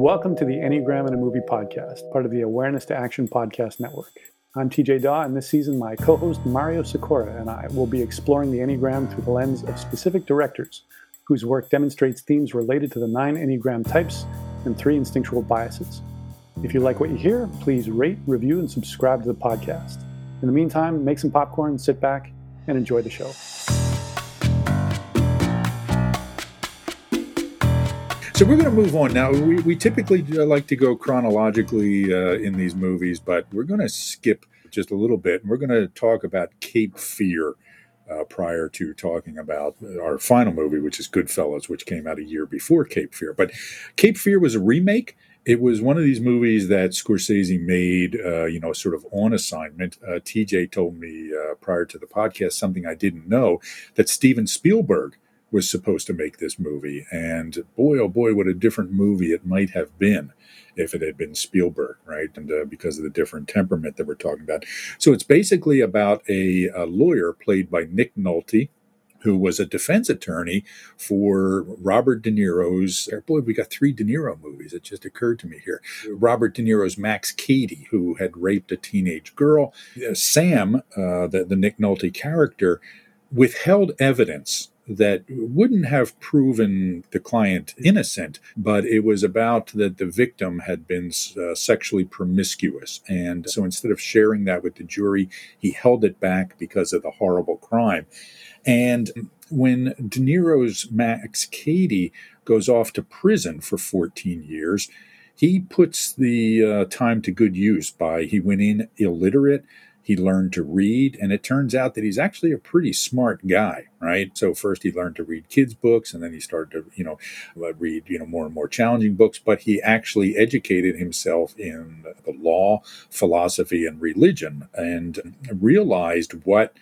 Welcome to the Enneagram in a Movie podcast, part of the Awareness to Action podcast network. I'm TJ Dawe, and this season, my co host Mario Sikora and I will be exploring the Enneagram through the lens of specific directors whose work demonstrates themes related to the nine Enneagram types and three instinctual biases. If you like what you hear, please rate, review, and subscribe to the podcast. In the meantime, make some popcorn, sit back, and enjoy the show. So we're going to move on now. We, we typically like to go chronologically uh, in these movies, but we're going to skip just a little bit, and we're going to talk about Cape Fear uh, prior to talking about our final movie, which is Goodfellas, which came out a year before Cape Fear. But Cape Fear was a remake. It was one of these movies that Scorsese made, uh, you know, sort of on assignment. Uh, TJ told me uh, prior to the podcast something I didn't know that Steven Spielberg was supposed to make this movie. And boy, oh boy, what a different movie it might have been if it had been Spielberg, right? And uh, because of the different temperament that we're talking about. So it's basically about a, a lawyer played by Nick Nolte. Who was a defense attorney for Robert De Niro's? Boy, we got three De Niro movies. It just occurred to me here. Robert De Niro's Max Cady, who had raped a teenage girl. Uh, Sam, uh, the, the Nick Nolte character, withheld evidence that wouldn't have proven the client innocent, but it was about that the victim had been uh, sexually promiscuous. And so instead of sharing that with the jury, he held it back because of the horrible crime. And when De Niro's Max Cady goes off to prison for 14 years, he puts the uh, time to good use by he went in illiterate he learned to read, and it turns out that he's actually a pretty smart guy, right? So first he learned to read kids' books, and then he started to, you know, read, you know, more and more challenging books. But he actually educated himself in the law, philosophy, and religion, and realized what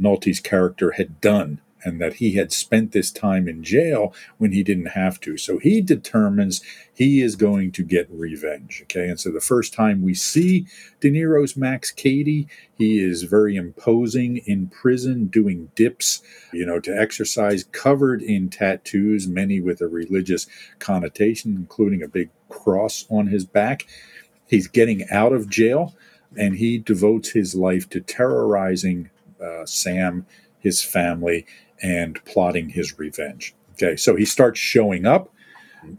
Nolte's character had done and that he had spent this time in jail when he didn't have to. So he determines he is going to get revenge. Okay. And so the first time we see De Niro's Max Cady, he is very imposing in prison, doing dips, you know, to exercise, covered in tattoos, many with a religious connotation, including a big cross on his back. He's getting out of jail and he devotes his life to terrorizing uh, Sam, his family, and plotting his revenge. Okay, so he starts showing up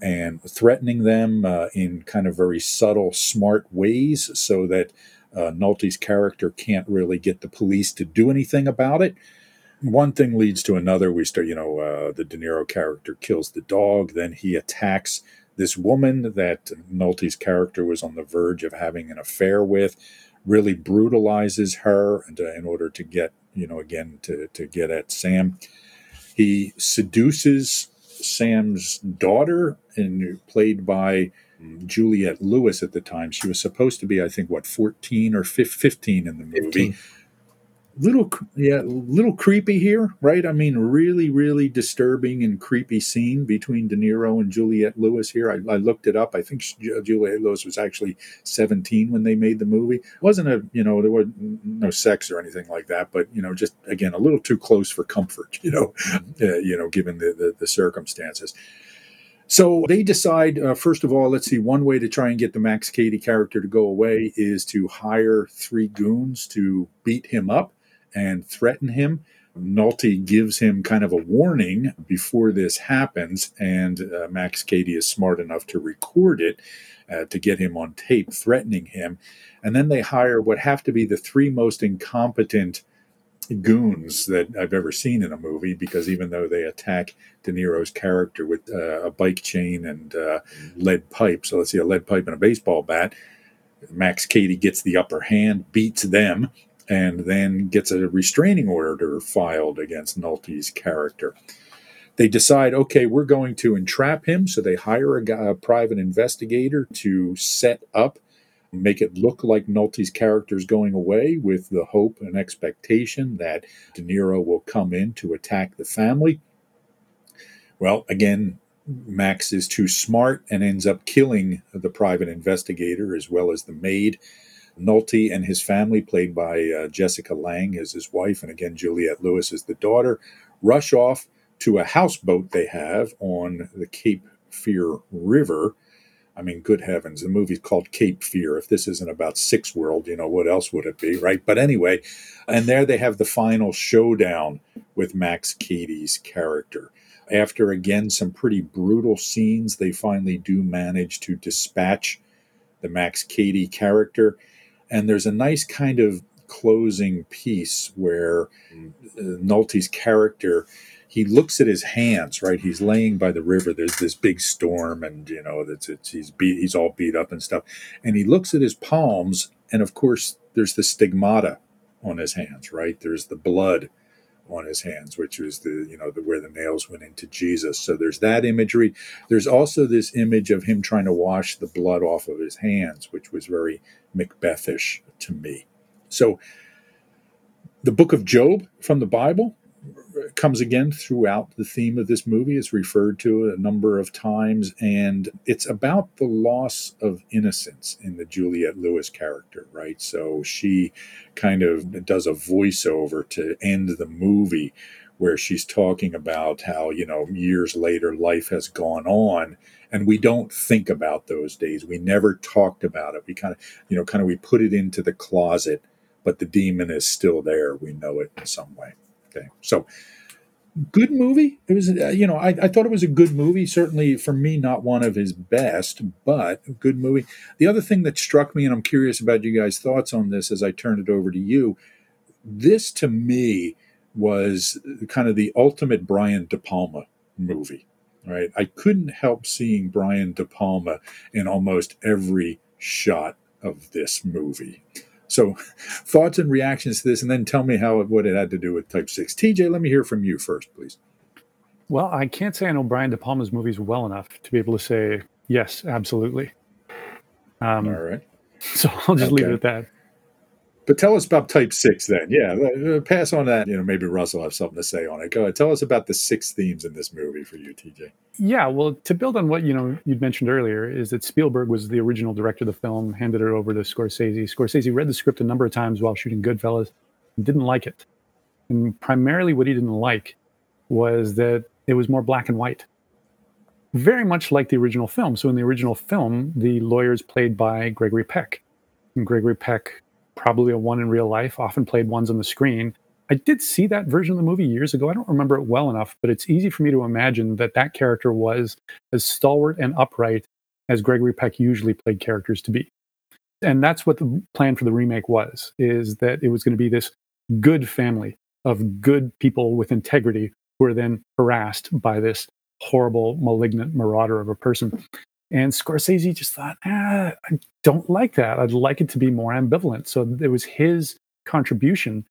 and threatening them uh, in kind of very subtle, smart ways so that uh, Nolte's character can't really get the police to do anything about it. One thing leads to another. We start, you know, uh, the De Niro character kills the dog, then he attacks this woman that Nolte's character was on the verge of having an affair with, really brutalizes her and, uh, in order to get you know, again to to get at Sam. He seduces Sam's daughter, and played by mm-hmm. Juliette Lewis at the time. She was supposed to be, I think, what, 14 or 15 in the movie. 15 little yeah little creepy here right? I mean really really disturbing and creepy scene between de niro and juliette lewis here. I, I looked it up. I think juliette lewis was actually 17 when they made the movie. It wasn't a you know there was no sex or anything like that but you know just again a little too close for comfort you know uh, you know given the, the, the circumstances. So they decide, uh, first of all, let's see, one way to try and get the Max Cady character to go away is to hire three goons to beat him up and threaten him. Nolte gives him kind of a warning before this happens, and uh, Max Cady is smart enough to record it uh, to get him on tape threatening him. And then they hire what have to be the three most incompetent goons that I've ever seen in a movie because even though they attack De Niro's character with uh, a bike chain and uh, lead pipe, so let's see, a lead pipe and a baseball bat, Max Cady gets the upper hand, beats them, and then gets a restraining order filed against Nolte's character. They decide, okay, we're going to entrap him. So they hire a, guy, a private investigator to set up, make it look like Nolte's character is going away with the hope and expectation that De Niro will come in to attack the family. Well, again, Max is too smart and ends up killing the private investigator as well as the maid Nolte and his family, played by uh, Jessica Lange as his wife, and again, Juliette Lewis as the daughter, rush off to a houseboat they have on the Cape Fear River. I mean, good heavens, the movie's called Cape Fear. If this isn't about Six World, you know, what else would it be, right? But anyway, and there they have the final showdown with Max Cady's character. After again some pretty brutal scenes, they finally do manage to dispatch the Max Cady character. And there's a nice kind of closing piece where uh, character he looks at his hands, right? He's laying by the river. There's this big storm, and you know, that's it's, he's beat, he's all beat up and stuff. And he looks at his palms, and of course, there's the stigmata on his hands, right? There's the blood on his hands, which is the you know the, where the nails went into Jesus. So there's that imagery. There's also this image of him trying to wash the blood off of his hands, which was very Macbethish to me. So the book of Job from the Bible comes again throughout the theme of this movie. It's referred to a number of times, and it's about the loss of innocence in the Juliette Lewis character, right? So she kind of does a voiceover to end the movie where she's talking about how, you know, years later life has gone on and we don't think about those days. We never talked about it. We kind of, you know, kind of we put it into the closet, but the demon is still there. We know it in some way. Okay, so good movie. It was, uh, you know, I, I, thought it was a good movie. Certainly for me, not one of his best, but a good movie. The other thing that struck me, and I'm curious about you guys' thoughts on this as I turn it over to you. This to me was kind of the ultimate Brian De Palma movie, right? I couldn't help seeing Brian De Palma in almost every shot of this movie. So, thoughts and reactions to this, and then tell me how what it had to do with Type Six. TJ, let me hear from you first, please. Well, I can't say I know Brian De Palma's movies well enough to be able to say yes, absolutely. Um, All right. So I'll just okay. leave it at that. But tell us about Type Six then. Yeah, pass on that. You know, maybe Russell have something to say on it. Go ahead. Tell us about the six themes in this movie for you, TJ. Yeah, well, to build on what you know you'd mentioned earlier, is that Spielberg was the original director of the film, handed it over to Scorsese. Scorsese read the script a number of times while shooting Goodfellas, and didn't like it. And primarily, what he didn't like was that it was more black and white very much like the original film. So in the original film, the lawyers played by Gregory Peck. And Gregory Peck probably a one in real life, often played ones on the screen. I did see that version of the movie years ago. I don't remember it well enough, but it's easy for me to imagine that that character was as stalwart and upright as Gregory Peck usually played characters to be. And that's what the plan for the remake was, is that it was going to be this good family of good people with integrity who are then harassed by this horrible, malignant marauder of a person. And Scorsese just thought, ah, I don't like that. I'd like it to be more ambivalent. So it was his contribution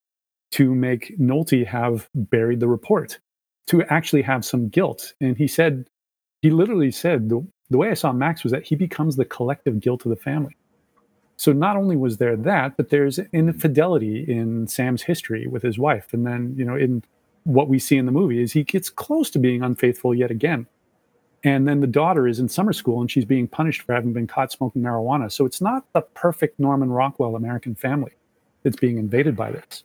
to make Nolte have buried the report, to actually have some guilt. And he said, he literally said, the, the way I saw Max was that he becomes the collective guilt of the family. So not only was there that, but there's infidelity in Sam's history with his wife. And then, you know, in what we see in the movie is he gets close to being unfaithful yet again. And then the daughter is in summer school and she's being punished for having been caught smoking marijuana. So it's not the perfect Norman Rockwell American family that's being invaded by this.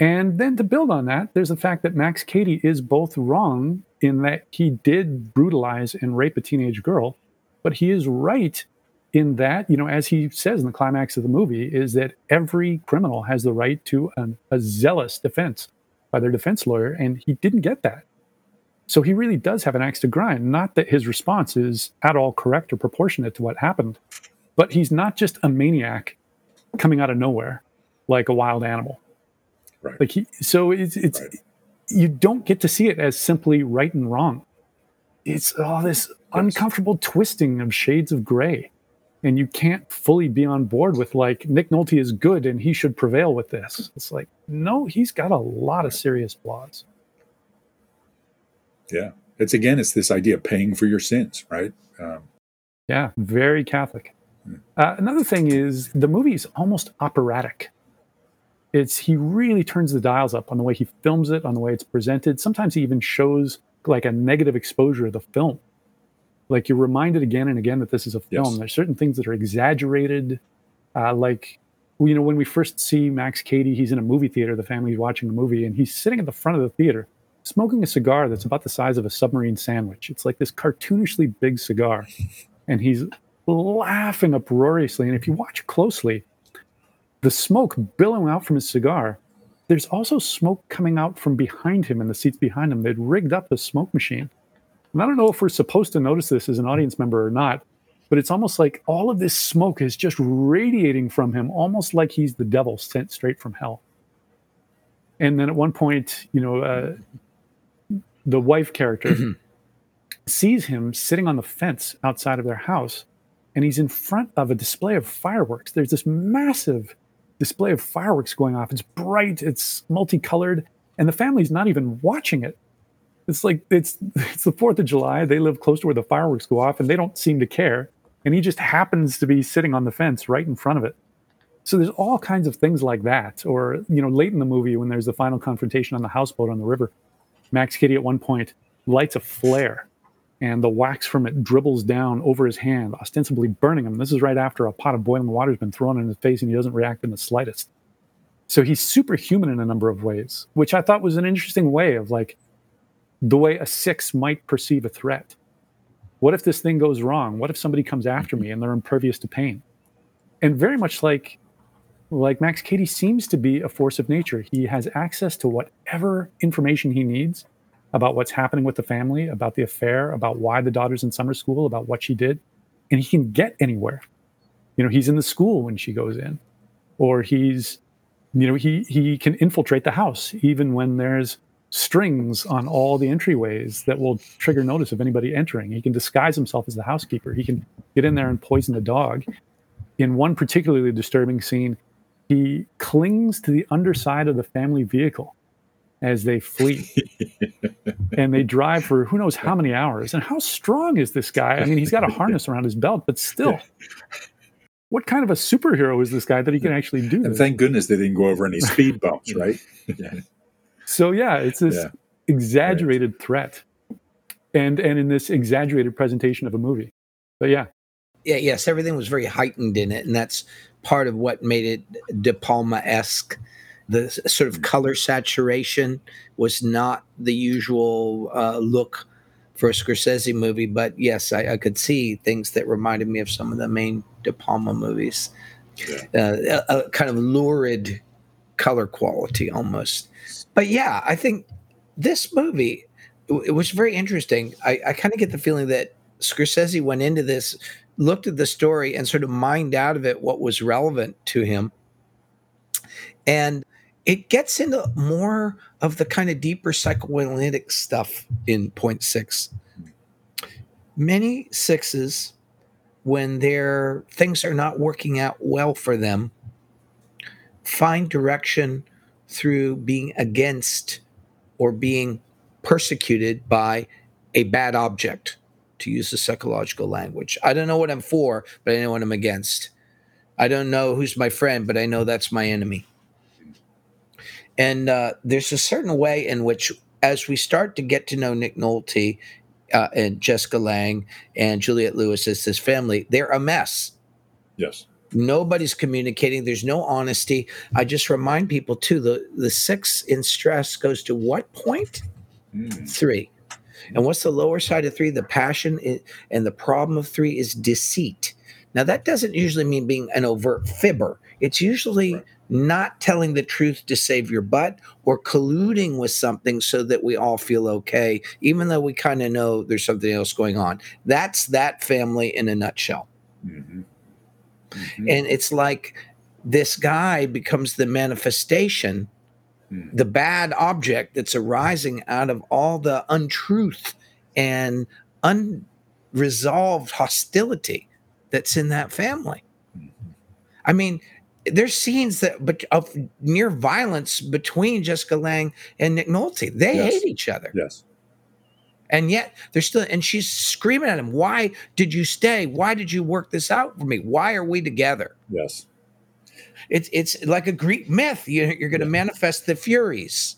And then to build on that, there's the fact that Max Cady is both wrong in that he did brutalize and rape a teenage girl, but he is right in that, you know, as he says in the climax of the movie, is that every criminal has the right to an, a zealous defense by their defense lawyer, and he didn't get that. So he really does have an axe to grind. Not that his response is at all correct or proportionate to what happened, but he's not just a maniac coming out of nowhere like a wild animal. Right. Like he, so it's it's right. you don't get to see it as simply right and wrong. It's all this yes. uncomfortable twisting of shades of gray. And you can't fully be on board with like Nick Nolte is good and he should prevail with this. It's like, no, he's got a lot of serious flaws. Yeah. It's again, it's this idea of paying for your sins, right? Um, yeah, very Catholic. Hmm. Uh, another thing is the movie is almost operatic. It's he really turns the dials up on the way he films it, on the way it's presented. Sometimes he even shows like a negative exposure of the film. Like you're reminded again and again that this is a film. Yes. There's certain things that are exaggerated, uh, like you know when we first see Max Cady, he's in a movie theater. The family's watching a movie, and he's sitting at the front of the theater smoking a cigar that's about the size of a submarine sandwich. It's like this cartoonishly big cigar. and he's laughing uproariously. And if you watch closely, the smoke billowing out from his cigar, there's also smoke coming out from behind him in the seats behind him. They'd rigged up a smoke machine. And I don't know if we're supposed to notice this as an audience member or not, but it's almost like all of this smoke is just radiating from him, almost like he's the devil sent straight from hell. And then at one point, you know, uh, the wife character mm-hmm. sees him sitting on the fence outside of their house, and he's in front of a display of fireworks. There's this massive display of fireworks going off. It's bright, it's multicolored, and the family's not even watching it. It's like it's it's the Fourth of July. They live close to where the fireworks go off, and they don't seem to care. And he just happens to be sitting on the fence right in front of it. So there's all kinds of things like that. Or you know, late in the movie when there's the final confrontation on the houseboat on the river, Max Cady at one point lights a flare, and the wax from it dribbles down over his hand, ostensibly burning him. This is right after a pot of boiling water has been thrown in his face, and he doesn't react in the slightest. So he's superhuman in a number of ways, which I thought was an interesting way of like the way a six might perceive a threat. What if this thing goes wrong? What if somebody comes after me and they're impervious to pain? And very much like like Max Cady seems to be a force of nature. He has access to whatever information he needs about what's happening with the family, about the affair, about why the daughter's in summer school, about what she did, and he can get anywhere. You know, he's in the school when she goes in, or he's, you know, he he can infiltrate the house even when there's strings on all the entryways that will trigger notice of anybody entering. He can disguise himself as the housekeeper. He can get in there and poison the dog. In one particularly disturbing scene, he clings to the underside of the family vehicle as they flee. and they drive for who knows how many hours. And how strong is this guy? I mean, he's got a harness around his belt, but still. What kind of a superhero is this guy that he can actually do? And this? thank goodness they didn't go over any speed bumps, right? yeah. So yeah, it's this yeah. exaggerated right. threat. And and in this exaggerated presentation of a movie. But yeah. Yeah, yes, everything was very heightened in it, and that's part of what made it De Palma esque. The sort of color saturation was not the usual uh, look for a Scorsese movie, but yes, I, I, could see things that reminded me of some of the main De Palma movies. Yeah. Uh, a, a, kind of lurid color quality almost. But yeah, I think this movie it was very interesting. I, I kind of get the feeling that Scorsese went into this looked at the story and sort of mined out of it what was relevant to him. And it gets into more of the kind of deeper psychoanalytic stuff in point six. Many sixes, when their things are not working out well for them, find direction through being against or being persecuted by a bad object to use the psychological language. I don't know what I'm for, but I know what I'm against. I don't know who's my friend, but I know that's my enemy. And uh, there's a certain way in which, as we start to get to know Nick Nolte uh, and Jessica Lange and Juliette Lewis as this family, they're a mess. Yes. Nobody's communicating. There's no honesty. I just remind people too. The the six in stress goes to what point? Mm. Three. And what's the lower side of three? The passion and the problem of three is deceit. Now, that doesn't usually mean being an overt fibber. It's usually not telling the truth to save your butt or colluding with something so that we all feel okay, even though we kind of know there's something else going on. That's that family in a nutshell. Mm-hmm. Mm-hmm. And it's like this guy becomes the manifestation The bad object that's arising out of all the untruth and unresolved hostility that's in that family. Mm-hmm. I mean, there's scenes that but of near violence between Jessica Lange and Nick Nolte. They yes. hate each other. Yes. And yet they're still and she's screaming at him, Why did you stay? Why did you work this out for me? Why are we together? Yes. It's it's like a Greek myth. You, are going to manifest the Furies,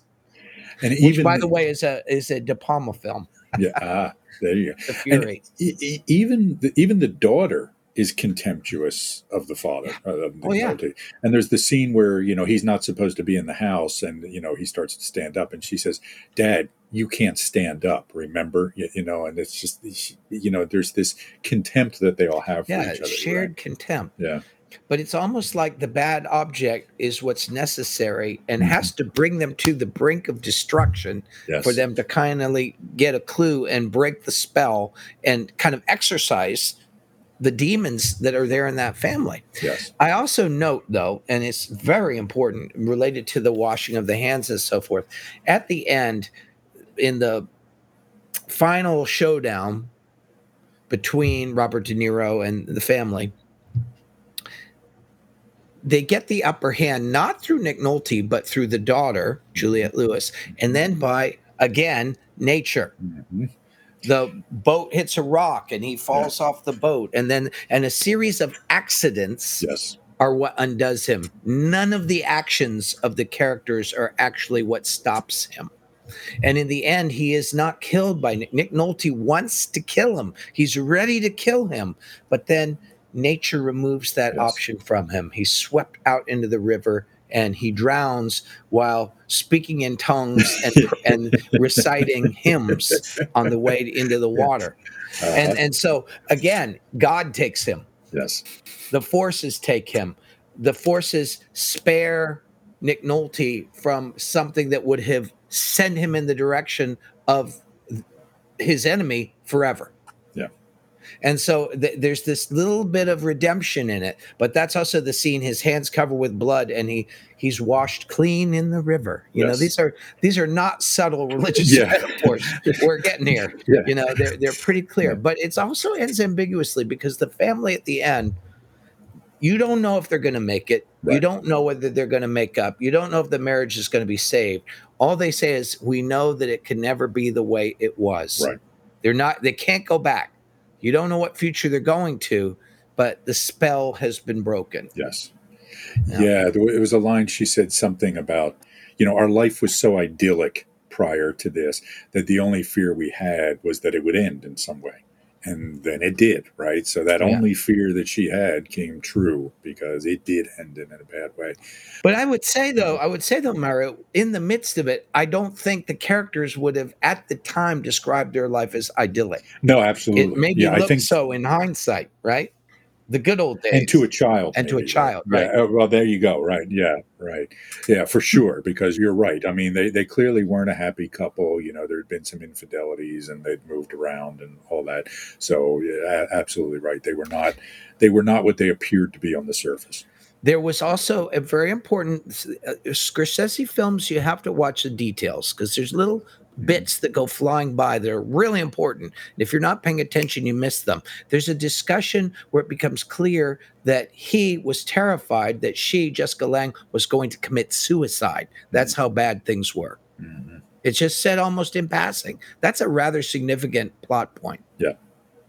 and which, even by the way, is a is a De Palma film. yeah, ah, there you go. The Fury. And even the, even the daughter is contemptuous of the father. Of oh yeah. And there's the scene where you know he's not supposed to be in the house, and you know he starts to stand up, and she says, "Dad, you can't stand up." Remember, you, you know, and it's just you know there's this contempt that they all have yeah, for each other. shared right? contempt. Yeah. But it's almost like the bad object is what's necessary and mm-hmm. has to bring them to the brink of destruction yes. for them to kind of get a clue and break the spell and kind of exercise the demons that are there in that family. Yes. I also note though, and it's very important related to the washing of the hands and so forth. At the end, in the final showdown between Robert De Niro and the family, they get the upper hand not through Nick Nolte, but through the daughter, Juliette Lewis, and then by again nature. Mm-hmm. The boat hits a rock and he falls yeah. off the boat and then and a series of accidents yes. are what undoes him. None of the actions of the characters are actually what stops him. And in the end he is not killed by nick, nick nolte wants to kill him. He's ready to kill him. But then nature removes that yes. option from him he's swept out into the river and he drowns while speaking in tongues and, and reciting hymns on the way into the water. Uh-huh. And and so again, God takes him. Yes. The forces take him. The forces spare Nick Nolte from something that would have sent him in the direction of his enemy forever. And so th- there's this little bit of redemption in it, but that's also the scene his hands cover with blood and he he's washed clean in the river. You yes. know, these are these are not subtle religious yeah. metaphors. We're getting here. Yeah. You know, they're they're pretty clear, but it's also ends ambiguously because the family at the end you don't know if they're going to make it. Right. You don't know whether they're going to make up. You don't know if the marriage is going to be saved. All they say is, "We know that it can never be the way it was." Right. They're not. They can't go back. You don't know what future they're going to, but the spell has been broken. Yes. Yeah. yeah, it was a line she said something about, you know, our life was so idyllic prior to this that the only fear we had was that it would end in some way and then it did right? So that yeah. only fear that she had came true because it did end in a bad way. But i would say though mm-hmm. i would say though mario in the midst of it i don't think the characters would have at the time described their life as idyllic. No absolutely. It maybe yeah, look so in hindsight right the good old days. And to a child. And maybe, to a child, right? Yeah, well, there you go. Right. Yeah. Right. Yeah, for sure. Because you're right. I mean, they, they clearly weren't a happy couple. You know, there had been some infidelities and they'd moved around and all that. So, yeah, absolutely right. They were not. They were not what they appeared to be on the surface. There was also a very important uh, Scorsese films. You have to watch the details because there's little bits that go flying by that are really important. And if you're not paying attention, you miss them. There's a discussion where it becomes clear that he was terrified that she, Jessica Lange, was going to commit suicide. That's how bad things were. Mm-hmm. It's just said almost in passing. That's a rather significant plot point. Yeah.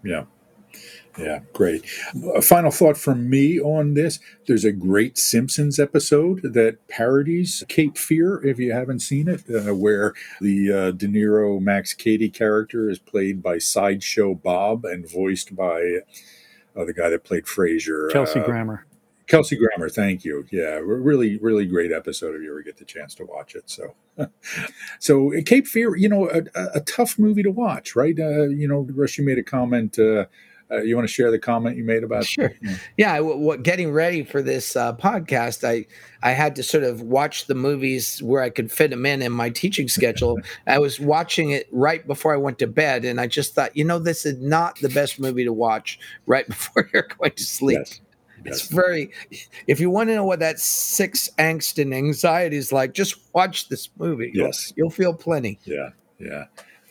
Yeah. Yeah, great. A final thought from me on this there's a great Simpsons episode that parodies Cape Fear, if you haven't seen it, uh, where the uh, De Niro Max Cady character is played by Sideshow Bob and voiced by uh, the guy that played Frasier. Kelsey uh, Grammer. Kelsey Grammer, thank you. Yeah, really, really great episode if you ever get the chance to watch it. So, so Cape Fear, you know, a, a tough movie to watch, right? Uh, you know, Rush, you made a comment uh, uh, you want to share the comment you made about sure yeah what getting ready for this uh, podcast i i had to sort of watch the movies where i could fit them in in my teaching schedule i was watching it right before i went to bed and i just thought you know this is not the best movie to watch right before you're going to sleep yes. Yes. It's very. If you want to know what that six angst and anxiety is like, just watch this movie. Yes, you'll, you'll feel plenty. Yeah, yeah.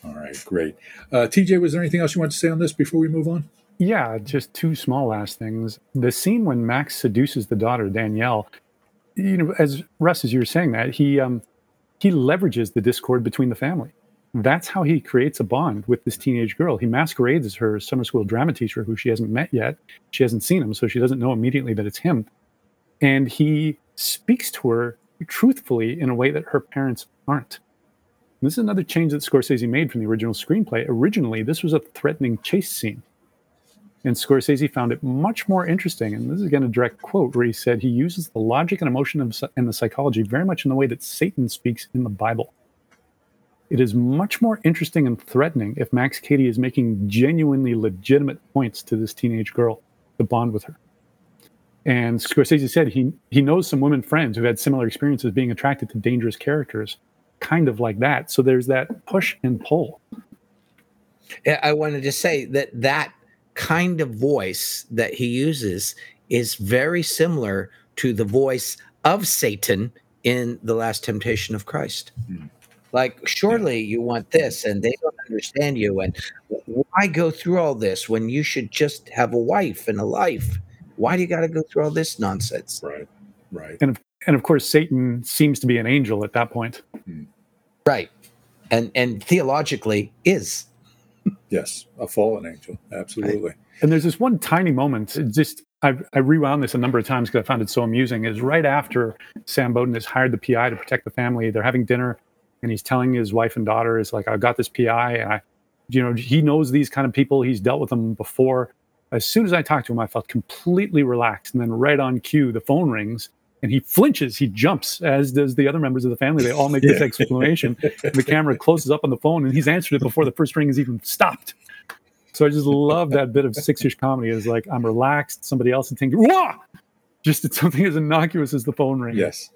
All right, great. Uh, TJ, was there anything else you want to say on this before we move on? Yeah, just two small last things. The scene when Max seduces the daughter Danielle, you know, as Russ, as you were saying that he um, he leverages the discord between the family. That's how he creates a bond with this teenage girl. He masquerades as her summer school drama teacher, who she hasn't met yet. She hasn't seen him, so she doesn't know immediately that it's him. And he speaks to her truthfully in a way that her parents aren't. this is another change that Scorsese made from the original screenplay. Originally, this was a threatening chase scene And Scorsese found it much more interesting. And this is again a direct quote where he said he uses the logic and emotion of, and the psychology very much in the way that Satan speaks in the Bible. It is much more interesting and threatening if Max Cady is making genuinely legitimate points to this teenage girl to bond with her. And Scorsese said he he knows some women friends who had similar experiences being attracted to dangerous characters, kind of like that. So there's that push and pull. I wanted to say that that kind of voice that he uses is very similar to the voice of Satan in the last temptation of Christ. Mm. Like, surely you want this, and they don't understand you. And why go through all this when you should just have a wife and a life? Why do you got to go through all this nonsense? Right, right. And and of course, Satan seems to be an angel at that point. Hmm. Right, and and theologically is. Yes, a fallen angel, absolutely. And there's this one tiny moment. Just I've, I rewound this a number of times because I found it so amusing. Is right after Sam Bowden has hired the PI to protect the family. They're having dinner and he's telling his wife and daughter is like i've got this pi and i you know he knows these kind of people he's dealt with them before as soon as i talked to him i felt completely relaxed and then right on cue the phone rings and he flinches he jumps as does the other members of the family. They all make this exclamation. The camera closes up on the phone and he's answered it before the first ring is even stopped. So i just love that bit of six-ish comedy. Is like i'm relaxed somebody else is thinking Wah! just it's something as innocuous as the phone ring. Yes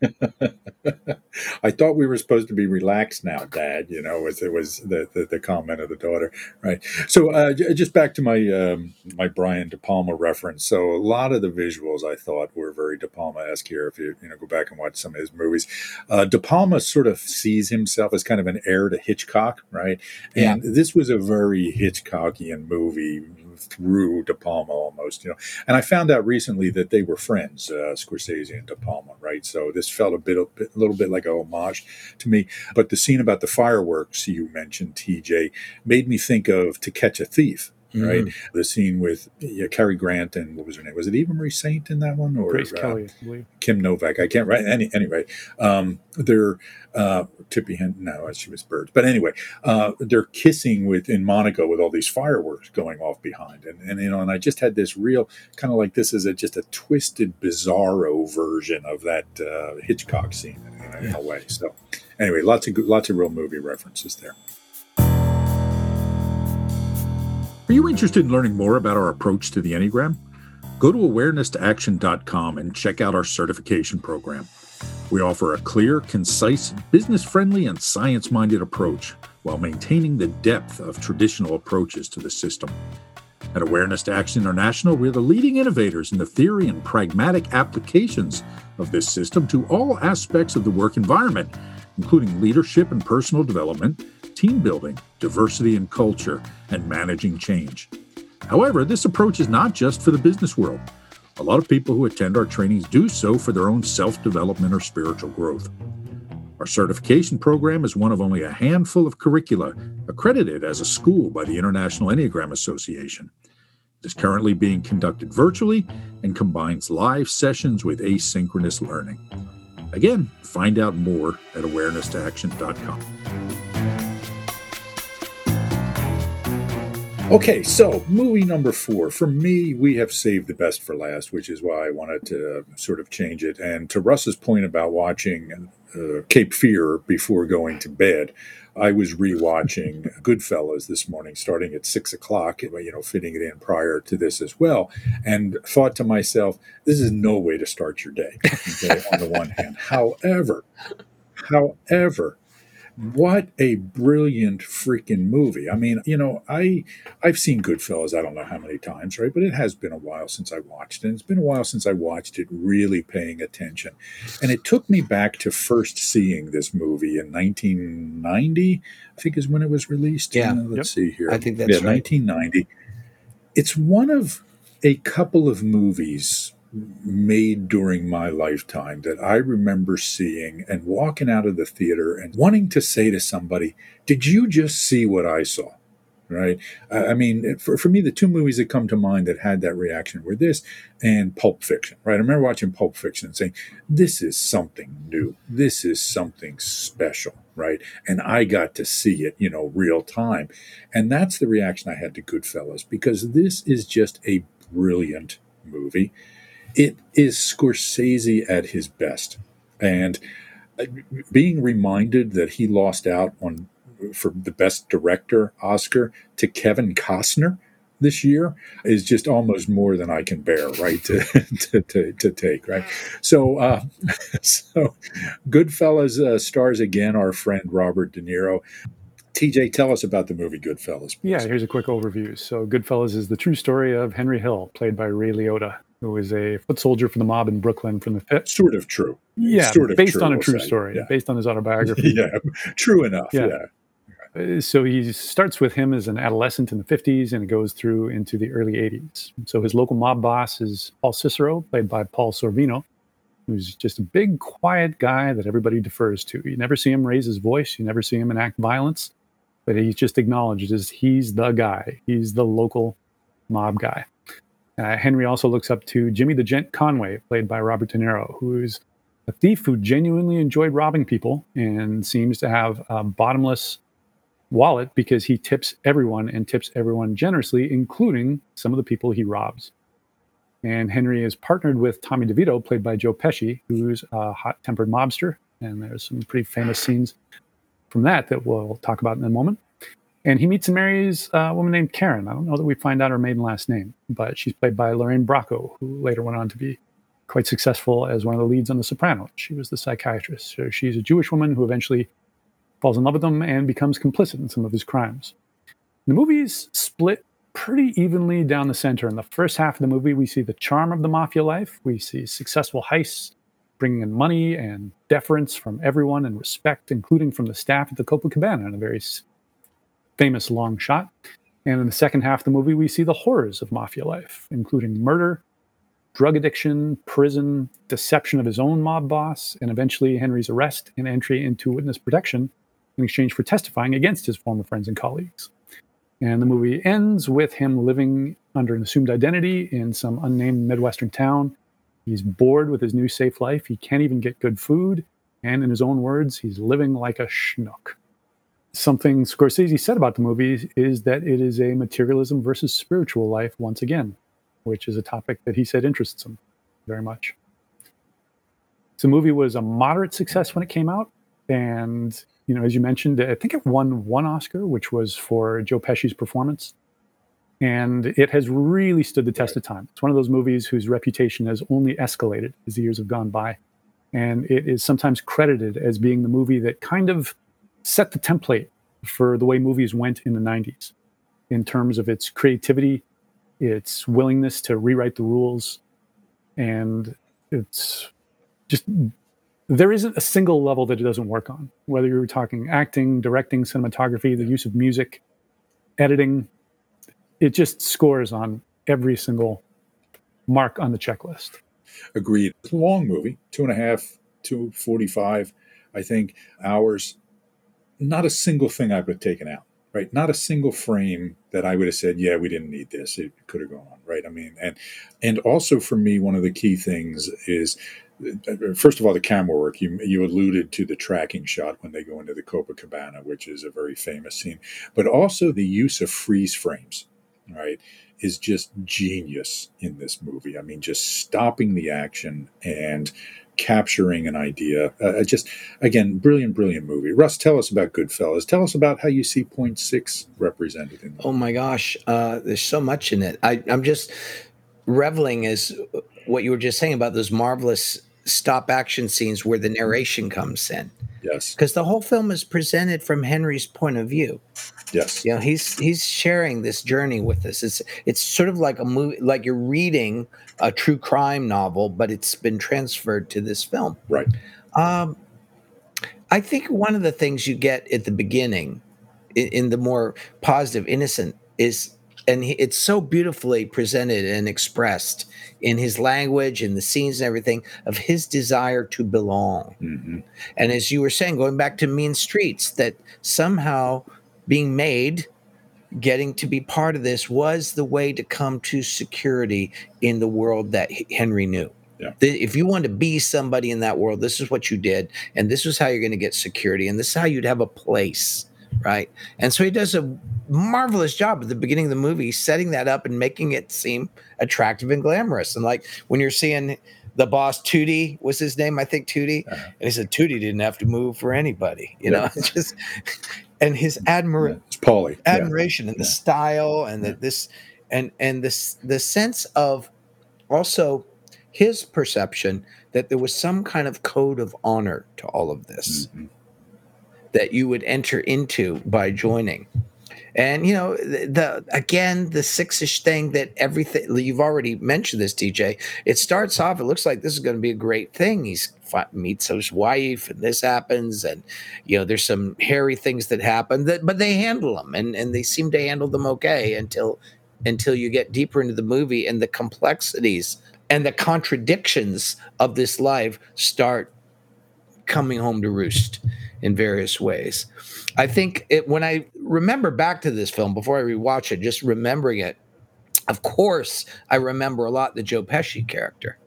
I thought we were supposed to be relaxed now, Dad. You know, was it was the, the, the comment of the daughter, right? So, uh, j- just back to my um, my Brian De Palma reference. So, a lot of the visuals I thought were very De Palma esque here. If you you know go back and watch some of his movies, uh, De Palma sort of sees himself as kind of an heir to Hitchcock, right? And yeah. this was a very Hitchcockian movie through De Palma almost, you know. And I found out recently that they were friends, uh, Scorsese and De Palma, right? So this felt a bit, a, bit, a little bit like a homage to me. But the scene about the fireworks you mentioned, TJ, made me think of To Catch a Thief mm-hmm. right? The scene with yeah, Cary Grant and what was her name? Was it Eva Marie Saint in that one or Grace uh, Kelly? Kim Novak? I can't write any anyway. Um, they're uh, Tippi Henton. No, she was Birds. But anyway, uh, they're kissing with in Monaco with all these fireworks going off behind, and and you know, and I just had this real kind of like this is a just a twisted, bizarro version of that uh, Hitchcock scene in, in, in a way. So anyway, lots of lots of real movie references there. Are you interested in learning more about our approach to the Enneagram? Go to awareness2action.com and check out our certification program. We offer a clear, concise, business friendly, and science minded approach while maintaining the depth of traditional approaches to the system. At Awareness to Action International, we're the leading innovators in the theory and pragmatic applications of this system to all aspects of the work environment, including leadership and personal development team building, diversity and culture, and managing change. However, this approach is not just for the business world. A lot of people who attend our trainings do so for their own self development or spiritual growth. Our certification program is one of only a handful of curricula accredited as a school by the International Enneagram Association. It is currently being conducted virtually and combines live sessions with asynchronous learning. Again, find out more at awareness2action.com. Okay, so movie number four. For me, we have saved the best for last, which is why I wanted to sort of change it. And to Russ's point about watching uh, Cape Fear before going to bed, I was rewatching Goodfellas this morning, starting at six o'clock, you know, fitting it in prior to this as well, and thought to myself, this is no way to start your day, okay, on the one hand. However, however, what a brilliant freaking movie. I mean, you know, I I've seen Goodfellas I don't know how many times, right? But it has been a while since I watched it. And it's been a while since I watched it really paying attention. And it took me back to first seeing this movie in 1990, I think is when it was released. Yeah. Uh, let's yep. see here. I think that's yeah, right. 1990. It's one of a couple of movies made during my lifetime that I remember seeing and walking out of the theater and wanting to say to somebody, Did you just see what I saw? right? I mean, for, for me, the two movies that come to mind that had that reaction were this and Pulp Fiction, right? I remember watching Pulp Fiction and saying, this is something new. This is something special, right? And I got to see it, you know, real time. And that's the reaction I had to Goodfellas because this is just a brilliant movie. It is Scorsese at his best. And uh, being reminded that he lost out on for the best director Oscar to Kevin Costner this year is just almost more than I can bear, right? To to, to, to take, right? So, uh, so Goodfellas uh, stars again our friend Robert De Niro. TJ, tell us about the movie Goodfellas. Please. Yeah, here's a quick overview. So, Goodfellas is the true story of Henry Hill, played by Ray Liotta, who was a foot soldier for the mob in Brooklyn from the fifth. Sort of true. Yeah, sort of based true, on a we'll true story, Yeah. based on his autobiography. yeah, true enough. Yeah. Yeah. Uh, so he starts with him as an adolescent in the 50s and it goes through into the early 80s. So his local mob boss is Paul Cicero, played by Paul Sorvino, who's just a big, quiet guy that everybody defers to. You never see him raise his voice, you never see him enact violence, but he's just acknowledged as he's the guy. He's the local mob guy. Uh, Henry also looks up to Jimmy the Gent Conway, played by Robert De Niro, who's a thief who genuinely enjoyed robbing people and seems to have a bottomless wallet because he tips everyone and tips everyone generously, including some of the people he robs. And Henry is partnered with Tommy DeVito, played by Joe Pesci, who's a hot tempered mobster. And there's some pretty famous scenes from that that we'll talk about in a moment. And he meets and marries a woman named Karen. I don't know that we find out her maiden last name, but she's played by Lorraine Bracco, who later went on to be quite successful as one of the leads on The Sopranos. She was the psychiatrist. So she's a Jewish woman who eventually falls in love with him and becomes complicit in some of his crimes. The movie's split pretty evenly down the center. In the first half of the movie, we see the charm of the mafia life. We see successful heists, bringing in money and deference from everyone and respect, including from the staff at the Copacabana in a very famous long shot. And in the second half of the movie, we see the horrors of mafia life, including murder, drug addiction, prison, deception of his own mob boss, and eventually Henry's arrest and entry into witness protection in exchange for testifying against his former friends and colleagues. And the movie ends with him living under an assumed identity in some unnamed Midwestern town. He's bored with his new safe life. He can't even get good food. And in his own words, he's living like a schnook. Something Scorsese said about the movie is that it is a materialism versus spiritual life once again, which is a topic that he said interests him very much. So the movie was a moderate success when it came out. And, you know, as you mentioned, I think it won one Oscar, which was for Joe Pesci's performance. And it has really stood the test of time. It's one of those movies whose reputation has only escalated as the years have gone by. And it is sometimes credited as being the movie that kind of set the template for the way movies went in the 90s in terms of its creativity, its willingness to rewrite the rules, and it's just there isn't a single level that it doesn't work on. Whether you're talking acting, directing, cinematography, the use of music, editing, it just scores on every single mark on the checklist. Agreed. It's a long movie, two and a half, two forty-five, I think, hours. Not a single thing I would have taken out. Right, not a single frame that I would have said, "Yeah, we didn't need this. It could have gone on." Right. I mean, and and also for me, one of the key things is, uh, first of all, the camera work. You you alluded to the tracking shot when they go into the Copacabana, which is a very famous scene, but also the use of freeze frames. Right, is just genius in this movie. I mean, just stopping the action and capturing an idea. Uh, just again, brilliant, brilliant movie. Russ, tell us about Goodfellas. Tell us about how you see Point Six represented in. Oh my gosh, uh, there's so much in it. I, I'm just reveling as what you were just saying about those marvelous stop action scenes where the narration comes in, Yes, because the whole film is presented from Henry's point of view. yes, You know, he's he's sharing this journey with us. It's it's sort of like a movie, like you're reading a true crime novel, but it's been transferred to this film. right. Um, I think one of the things you get at the beginning, in, in the more positive, innocent, is, and he, it's so beautifully presented and expressed in his language and the scenes and everything of his desire to belong. hmm And as you were saying, going back to Mean Streets, that somehow being made getting to be part of this was the way to come to security in the world that Henry knew. Yeah. If you want to be somebody in that world, this is what you did, and this is how you're going to get security, and this is how you'd have a place, right? And so he does a marvelous job at the beginning of the movie, setting that up and making it seem attractive and glamorous. And like when you're seeing the boss Tootie was his name, I think Tootie, uh-huh. and he said Tootie didn't have to move for anybody, you yeah. know, just and his admir- it's Paulie. admiration yeah. and the yeah. style and the, this and and this the sense of also his perception that there was some kind of code of honor to all of this mm-hmm. That you would enter into by joining. And you know the, the again the six-ish thing that everything you've already mentioned this TJ it starts off it looks like this is going to be a great thing. He's meets his wife and this happens and you know there's some hairy things that happen that but they handle them and and they seem to handle them okay until until you get deeper into the movie and the complexities and the contradictions of this life start coming home to roost in various ways I think it, when I remember back to this film before I rewatch it, just remembering it, of course, I remember a lot the Joe Pesci character.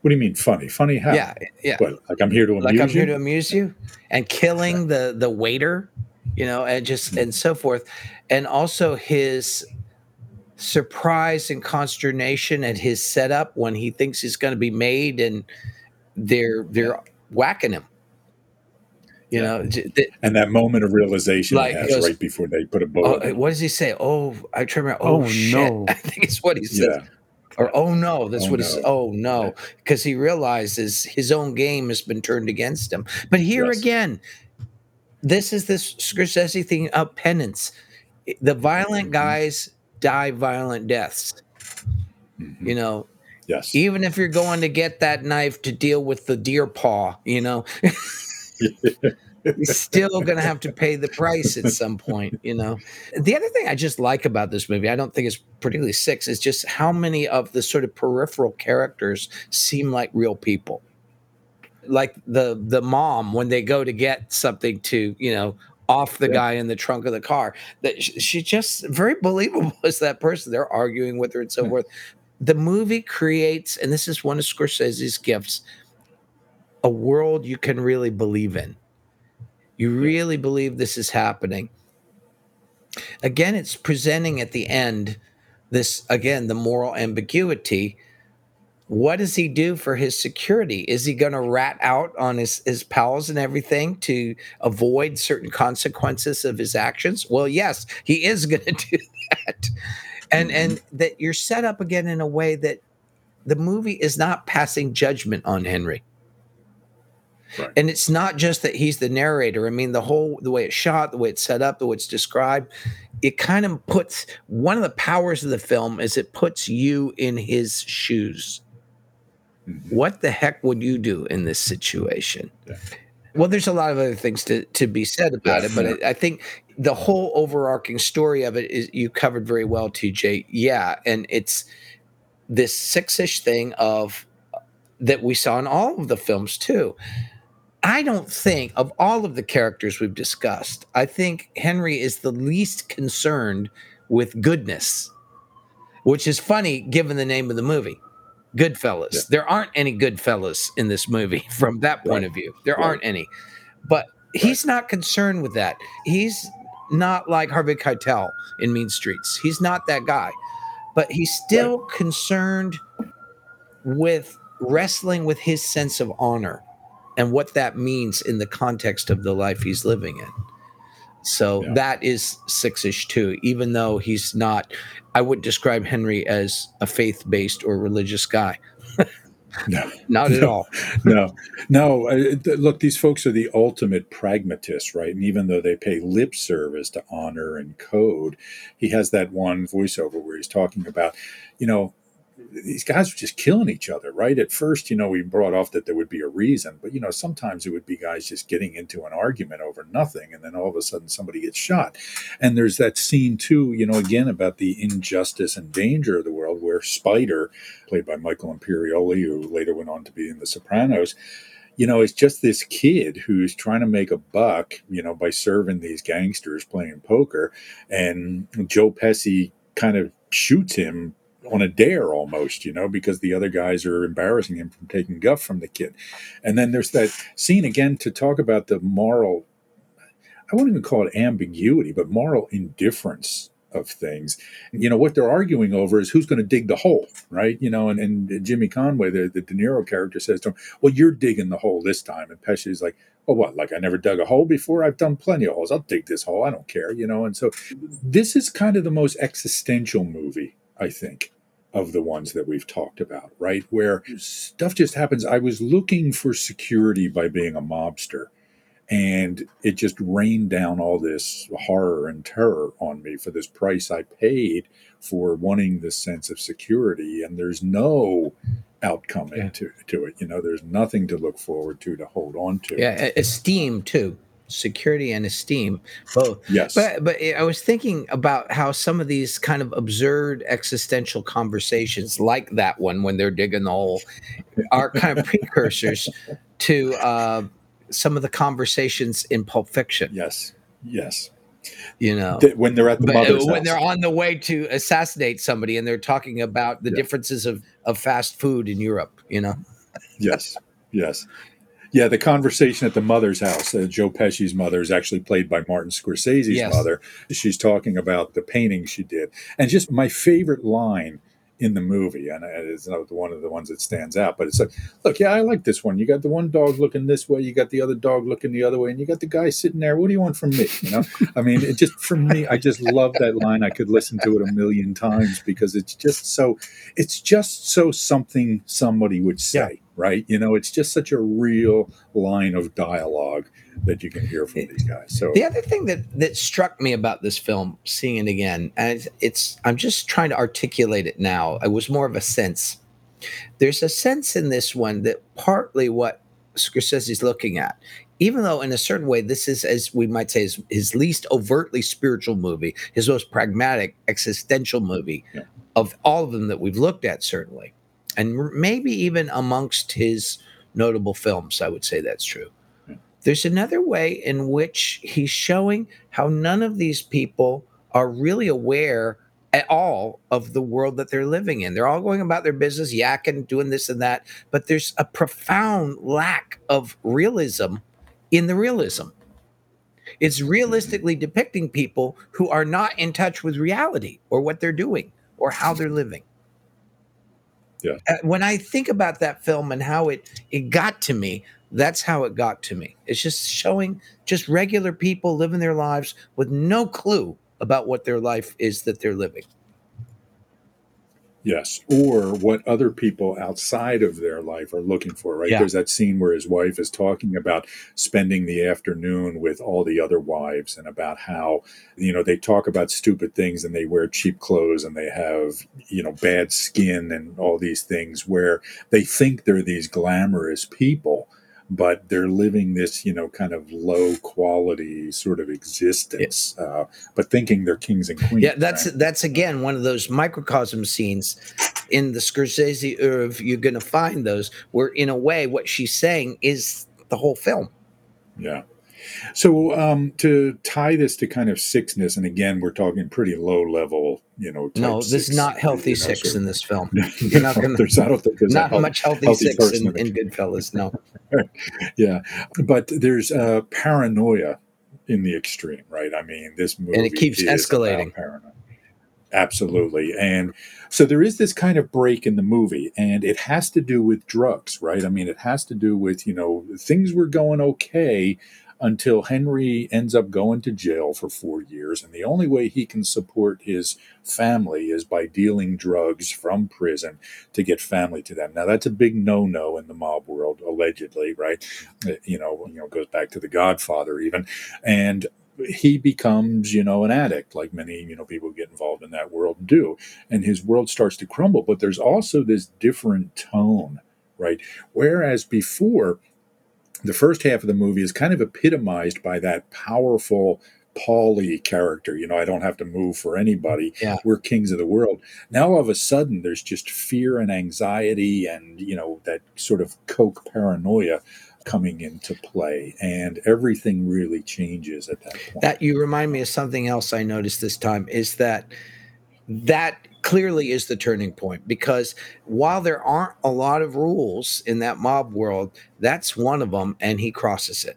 What do you mean funny? Funny how? Yeah, yeah. What, like I'm here to amuse like I'm you? here to amuse you, and killing the the waiter, you know, and just mm. and so forth, and also his surprise and consternation at his setup when he thinks he's going to be made, and they're they're whacking him you know, and that moment of realization like, he has goes, right before they put a bullet. Oh, what does he say? Oh, I try remember. Oh, oh shit! No. I think it's what he said. Yeah. Or oh no, that's oh, what he's. Oh no, because he realizes his own game has been turned against him. But here yes. again, this is this Scorsese thing of penance. The violent mm-hmm. guys die violent deaths. Mm-hmm. You know, Yes. Even if you're going to get that knife to deal with the deer paw, you know. He's still going to have to pay the price at some point, you know. The other thing I just like about this movie, I don't think it's particularly six, is just how many of the sort of peripheral characters seem like real people. Like the the mom when they go to get something to, you know, off the yeah. guy in the trunk of the car. That she just very believable as that person. They're arguing with her and so forth. The movie creates, and this is one of Scorsese's gifts, a world you can really believe in. You really believe this is happening. Again, it's presenting at the end this, again, the moral ambiguity. What does he do for his security? Is he going to rat out on his, his pals and everything to avoid certain consequences of his actions? Well, yes, he is going to do that. And, and that you're set up again in a way that the movie is not passing judgment on Henry. Right. And it's not just that he's the narrator. I mean, the whole the way it's shot, the way it's set up, the way it's described, it kind of puts one of the powers of the film is it puts you in his shoes. Mm-hmm. What the heck would you do in this situation? Yeah. Well, there's a lot of other things to, to be said about it, but. I, I think the whole overarching story of it is you covered very well, TJ. Yeah, and it's this six-ish thing of uh, that we saw in all of the films too. I don't think of all of the characters we've discussed, I think Henry is the least concerned with goodness, which is funny given the name of the movie. Goodfellas. Yeah. There aren't any Goodfellas in this movie from that point right. of view. There right. aren't any. But he's right. not concerned with that. He's not like Harvey Keitel in Mean Streets. He's not that guy. But he's still concerned with wrestling with his sense of honor and what that means in the context of the life he's living in. So yeah. that is six-ish too, even though he's not. I would describe Henry as a faith-based or religious guy. No, not at no, all. no, no. Uh, look, these folks are the ultimate pragmatists, right? And even though they pay lip service to honor and code, he has that one voiceover where he's talking about, you know, these guys were just killing each other, right? At first, you know, we brought off that there would be a reason, but you know, sometimes it would be guys just getting into an argument over nothing, and then all of a sudden somebody gets shot. And there's that scene too, you know, again about the injustice and danger of the world, where Spider, played by Michael Imperioli, who later went on to be in The Sopranos, you know, it's just this kid who's trying to make a buck, you know, by serving these gangsters playing poker. And Joe Pesci kind of shoots him on a dare almost, you know, because the other guys are embarrassing him from taking guff from the kid. And then there's that scene again to talk about the moral, I won't even call it ambiguity, but moral indifference of things. You know, what they're arguing over is who's going to dig the hole, right? You know, and, and Jimmy Conway, the, the De Niro character, says to him, Well, you're digging the hole this time. And Pesci's like, Oh, what? Like, I never dug a hole before? I've done plenty of holes. I'll dig this hole. I don't care, you know? And so this is kind of the most existential movie, I think. Of the ones that we've talked about, right? Where stuff just happens. I was looking for security by being a mobster and it just rained down all this horror and terror on me for this price I paid for wanting this sense of security. And there's no outcome yeah. to, to it. You know, there's nothing to look forward to, to hold on to. Yeah, esteem too. Security and esteem, both. Yes. But but I was thinking about how some of these kind of absurd existential conversations, like that one when they're digging the hole, are kind of precursors to uh, some of the conversations in Pulp Fiction. Yes, yes. You know, when they're at the but, when house. they're on the way to assassinate somebody, and they're talking about the yeah. differences of of fast food in Europe. You know. yes, yes. Yeah, the conversation at the mother's house, uh, Joe Pesci's mother is actually played by Martin Scorsese's yes. mother. She's talking about the painting she did. And just my favorite line in the movie, and it's not one of the ones that stands out. But it's like, look, yeah, I like this one. You got the one dog looking this way, you got the other dog looking the other way, and you got the guy sitting there. What do you want from me? You know, I mean, it just for me, I just love that line. I could listen to it a million times because it's just so, it's just so something somebody would say. Yeah right? You know, it's just such a real line of dialogue that you can hear from these guys. So the other thing that that struck me about this film, seeing it again, and it's I'm just trying to articulate it now. It was more of a sense. There's a sense in this one that partly what Scorsese is looking at, even though in a certain way this is, as we might say, his, his least overtly spiritual movie, his most pragmatic existential movie yeah. of all of them that we've looked at, certainly and maybe even amongst his notable films, I would say that's true. Hmm. There's another way in which he's showing how none of these people are really aware at all of the world that they're living in. They're all going about their business, yakking, doing this and that, but there's a profound lack of realism in the realism. It's realistically depicting people who are not in touch with reality or what they're doing or how they're living. Yeah. Uh, when I think about that film and how it it got to me, that's how it got to me. It's just showing just regular people living their lives with no clue about what their life is that they're living. Yes, or what other people outside of their life are looking for, right? Yeah. There's that scene where his wife is talking about spending the afternoon with all the other wives and about how, you know, they talk about stupid things and they wear cheap clothes and they have, you know, bad skin and all these things where they think they're these glamorous people but they're living this, you know, kind of low quality sort of existence, yeah. uh, but thinking they're kings and queens. Yeah, that's right? that's again one of those microcosm scenes in the Scorsese oeuvre. You're going to find those where, in a way, what she's saying is the whole film. Yeah. So um, to tie this to kind of sickness, and again, we're talking pretty low level, you know. No, this is not healthy you know, six in this film. You're not gonna, there's, I don't think there's not much healthy, healthy six in, in Goodfellas. No. yeah, but there's uh, paranoia in the extreme, right? I mean, this movie and it keeps escalating. Absolutely, and so there is this kind of break in the movie, and it has to do with drugs, right? I mean, it has to do with you know things were going okay until Henry ends up going to jail for four years. And the only way he can support his family is by dealing drugs from prison to get family to them. Now, that's a big no no in the mob world, allegedly, right? Uh, you know, you know, goes back to the Godfather even. And he becomes, you know, an addict, like many, you know, people get involved in that world do. And his world starts to crumble. But there's also this different tone, right? Whereas before, the first half of the movie is kind of epitomized by that powerful Paulie character. You know, I don't have to move for anybody. Yeah. We're kings of the world. Now all of a sudden there's just fear and anxiety and, you know, that sort of coke paranoia coming into play, and everything really changes at that point. That you remind me of something else I noticed this time is that that clearly is the turning point because while there aren't a lot of rules in that mob world, that's one of them, and he crosses it.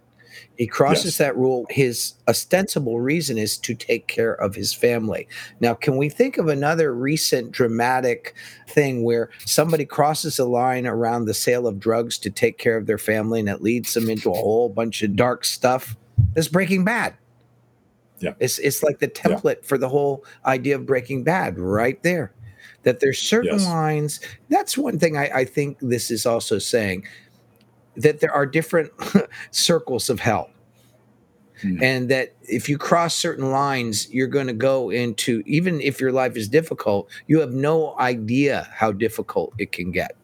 He crosses yes. that rule. His ostensible reason is to take care of his family. Now, can we think of another recent dramatic thing where somebody crosses a line around the sale of drugs to take care of their family and it leads them into a whole bunch of dark stuff? It's Breaking Bad. Yeah. It's it's like the template yeah. for the whole idea of Breaking Bad right there. That there's certain yes. lines. That's one thing I, I think this is also saying that there are different circles of hell. Mm. And that if you cross certain lines, you're going to go into, even if your life is difficult, you have no idea how difficult it can get.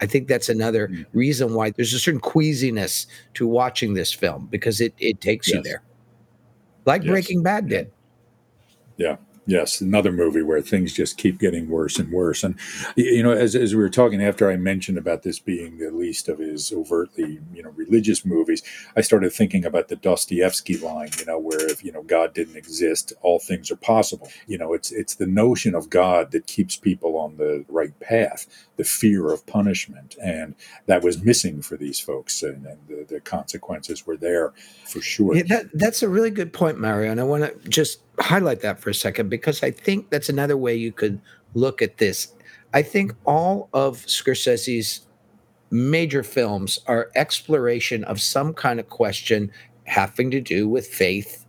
I think that's another mm. reason why there's a certain queasiness to watching this film because it, it takes yes. you there, like yes. Breaking Bad did. Yeah. Yes, another movie where things just keep getting worse and worse. And you know, as, as we were talking after I mentioned about this being the least of his overtly you know religious movies, I started thinking about the Dostoevsky line. You know, where if you know God didn't exist, all things are possible. You know, it's it's the notion of God that keeps people on the right path, the fear of punishment, and that was missing for these folks, and, and the, the, consequences were there for sure. Yeah, that, that's a really good point, Mario, and I want to just highlight that for a second because I think that's another way you could look at this. I think all of Scorsese's major films are exploration of some kind of question having to do with faith,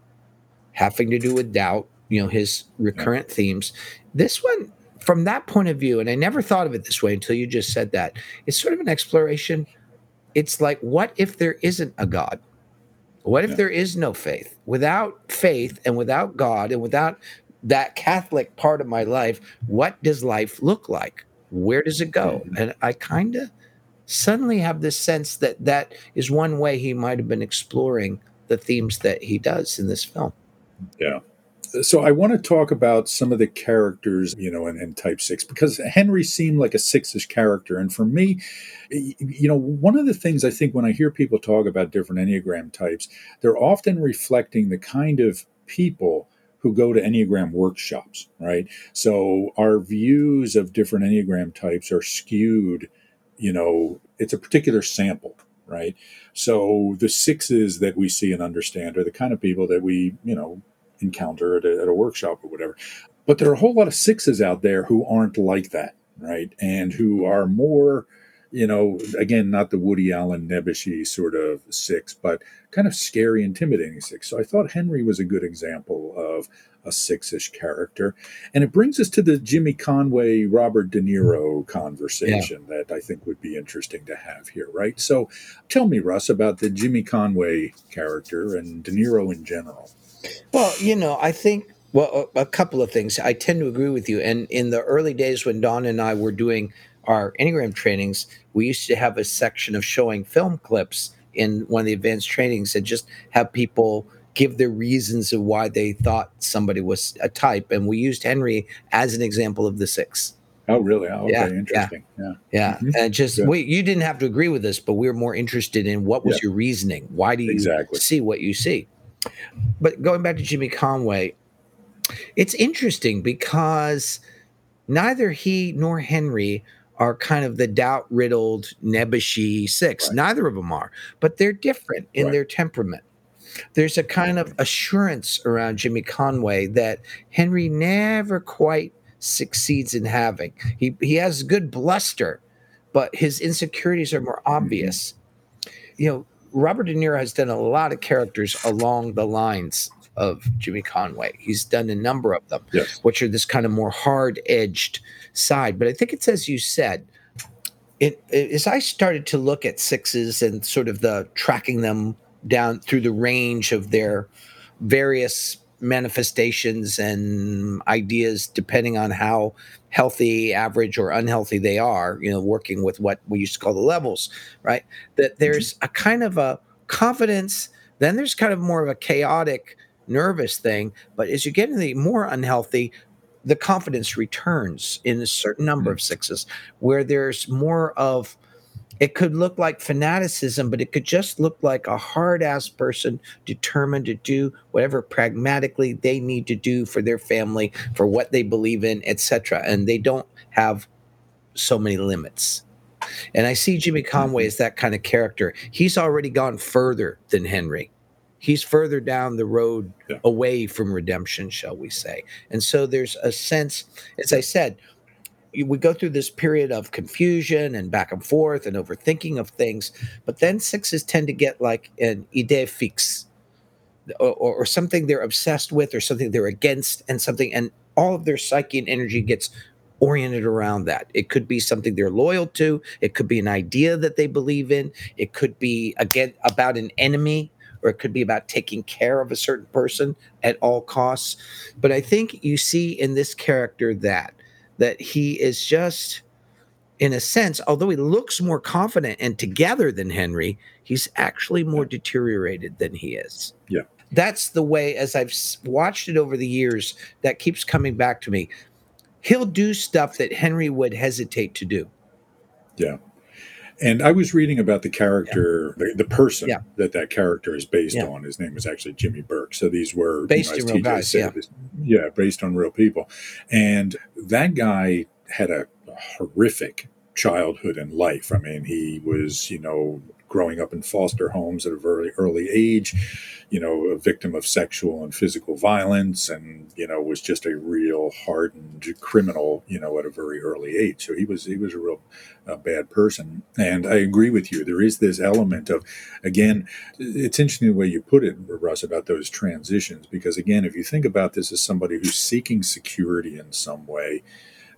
having to do with doubt, you know, his recurrent yeah. themes. This one, from that point of view, and I never thought of it this way until you just said that, it's sort of an exploration. It's like, what if there isn't a God? What if yeah. there is no faith? Without faith and without God and without that Catholic part of my life, what does life look like? Where does it go? And I kind of suddenly have this sense that that is one way he might have been exploring the themes that he does in this film. Yeah so I want to talk about some of the characters, you know, in, in, Type Six because Henry seemed like a six-ish character, and for me, you know, one of the things I think when I hear people talk about different Enneagram types, they're often reflecting the kind of people who go to Enneagram workshops, right? So our views of different Enneagram types are skewed. You know, it's a particular sample, right? So the sixes that we see and understand are the kind of people that we, you know, encounter at a, at a workshop or whatever. But there are a whole lot of sixes out there who aren't like that, right? And who are more, you know, again, not the Woody Allen nebbishy sort of six, but kind of scary, intimidating six. So I thought Henry was a good example of a six-ish character. And it brings us to the Jimmy Conway, Robert De Niro conversation yeah. that I think would be interesting to have here, right? So tell me, Russ, about the Jimmy Conway character and De Niro in general. Well, you know, I think well a, couple of things. I tend to agree with you. And in the early days when Don and I were doing our Enneagram trainings, we used to have a section of showing film clips in one of the advanced trainings and just have people give their reasons of why they thought somebody was a type. And we used Henry as an example of the six. Oh, really? Oh, okay, yeah, interesting. Yeah, yeah. Mm-hmm. And just we, you didn't have to agree with us, but we were more interested in what was yeah. your reasoning. Why do you exactly. see what you see? But going back to Jimmy Conway, it's interesting because neither he nor Henry are kind of the doubt riddled nebbishy six. Right. Neither of them are, but they're different in right. their temperament. There's a kind of assurance around Jimmy Conway that Henry never quite succeeds in having. He he has good bluster, but his insecurities are more mm-hmm. obvious. You know, Robert De Niro has done a lot of characters along the lines of Jimmy Conway. He's done a number of them, yes. which are this kind of more hard edged side. But I think it's as you said. It, it, as I started to look at sixes and sort of the tracking them down through the range of their various manifestations and ideas depending on how healthy, average, or unhealthy they are, you know, working with what we used to call the levels, right? That mm-hmm. there's a kind of a confidence, then there's kind of more of a chaotic, nervous thing. But as you get into the more unhealthy, the confidence returns in a certain number of mm-hmm. sixes where there's more of it could look like fanaticism, but it could just look like a hard ass person determined to do whatever pragmatically they need to do for their family, for what they believe in, etc. And they don't have so many limits. And I see Jimmy Conway mm-hmm. as that kind of character. He's already gone further than Henry. He's further down the road Yeah. away from redemption, shall we say. And so there's a sense, as I said, we go through this period of confusion and back and forth and overthinking of things, but then sixes tend to get like an idée fixe or, or, or something they're obsessed with or something they're against and something, and all of their psyche and energy gets oriented around that. It could be something they're loyal to, it could be an idea that they believe in, it could be again about an enemy or it could be about taking care of a certain person at all costs. But I think you see in this character that that he is just in a sense, although he looks more confident and together than Henry, he's actually more deteriorated than he is. Yeah. That's the way, as I've watched it over the years, that keeps coming back to me. He'll do stuff that Henry would hesitate to do. Yeah. And I was reading about the character, the, the person Yeah. that that character is based Yeah. on. His name was actually Jimmy Burke. So these were you Based know, as in real guys, said, yeah. yeah, based on real people. And that guy had a horrific childhood and life. I mean, he was, you know, growing up in foster homes at a very early age, you know, a victim of sexual and physical violence, and you know, was just a real hardened criminal, you know, at a very early age. So he was he was a real uh, bad person. And I agree with you. There is this element of, again, it's interesting the way you put it, Russ, about those transitions, because again, if you think about this as somebody who's seeking security in some way,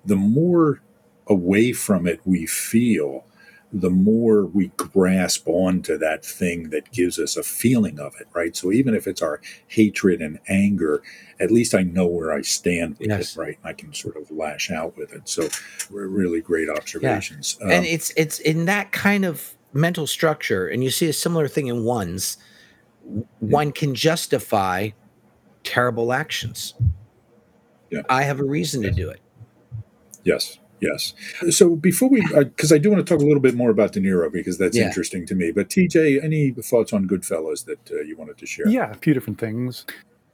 the more away from it we feel, the more we grasp onto that thing that gives us a feeling of it, right? So even if it's our hatred and anger, at least I know where I stand with Yes. it, right? I can sort of lash out with it. So, re- really great observations. and Um, it's it's in that kind of mental structure and you see a similar thing in ones one can justify terrible actions Yeah. i have a reason to do it Yes, yes. So before we, because I do want to talk a little bit more about De Niro because that's Yeah. interesting to me. But TJ, any thoughts on Goodfellas that uh, you wanted to share? Yeah, a few different things.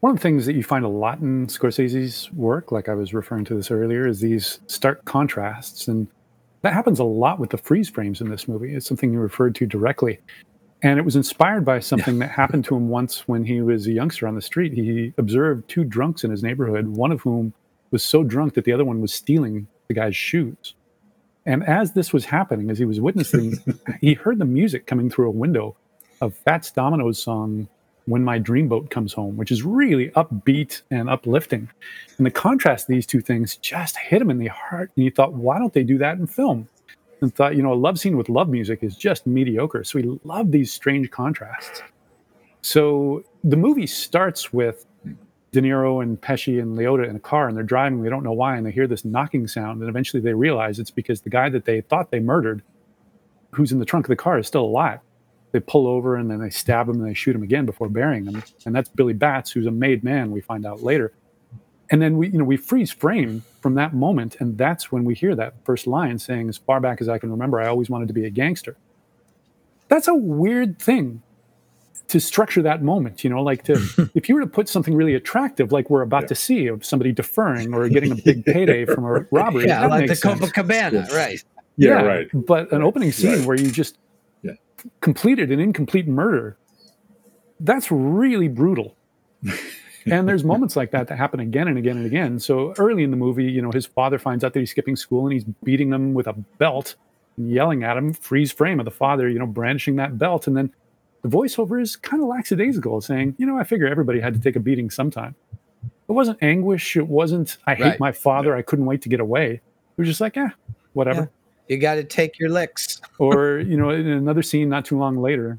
One of the things that you find a lot in Scorsese's work, like I was referring to this earlier, is these stark contrasts. And that happens a lot with the freeze frames in this movie. It's something you referred to directly. And it was inspired by something that happened to him once when he was a youngster on the street. He observed two drunks in his neighborhood, one of whom was so drunk that the other one was stealing the guy's shoes. And as this was happening, as he was witnessing, he heard the music coming through a window of Fats Domino's song when my dreamboat comes home which is really upbeat and uplifting. And the contrast of these two things just hit him in the heart. And he thought why don't they do that in film? And thought you know a love scene with love music is just mediocre. So he loved these strange contrasts. So the movie starts with De Niro and Pesci and Liotta in a car, and they're driving. They don't know why, and they hear this knocking sound, and eventually they realize it's because the guy that they thought they murdered, who's in the trunk of the car, is still alive. They pull over and then they stab him and they shoot him again before burying him, and that's Billy Batts, who's a made man. We find out later, and then we, you know, we freeze frame from that moment, and that's when we hear that first line saying, "As far back as I can remember, I always wanted to be a gangster." That's a weird thing to structure that moment you know like to if you were to put something really attractive like we're about Yeah. to see of somebody deferring or getting a big payday from a robbery yeah like the makes sense. copacabana Yes. right Yeah, right. but an opening scene Right. where you just Yeah. completed an incomplete murder that's really brutal and there's moments like that that happen again and again and again so early in the movie you know his father finds out that he's skipping school and he's beating him with a belt and yelling at him freeze frame of the father you know brandishing that belt and then the voiceover is kind of lackadaisical saying you know i figure everybody had to take a beating sometime. It wasn't anguish it wasn't i hate Right. my father i couldn't wait to get away. It was just like yeah whatever. You got to take your licks. Or you know in another scene not too long later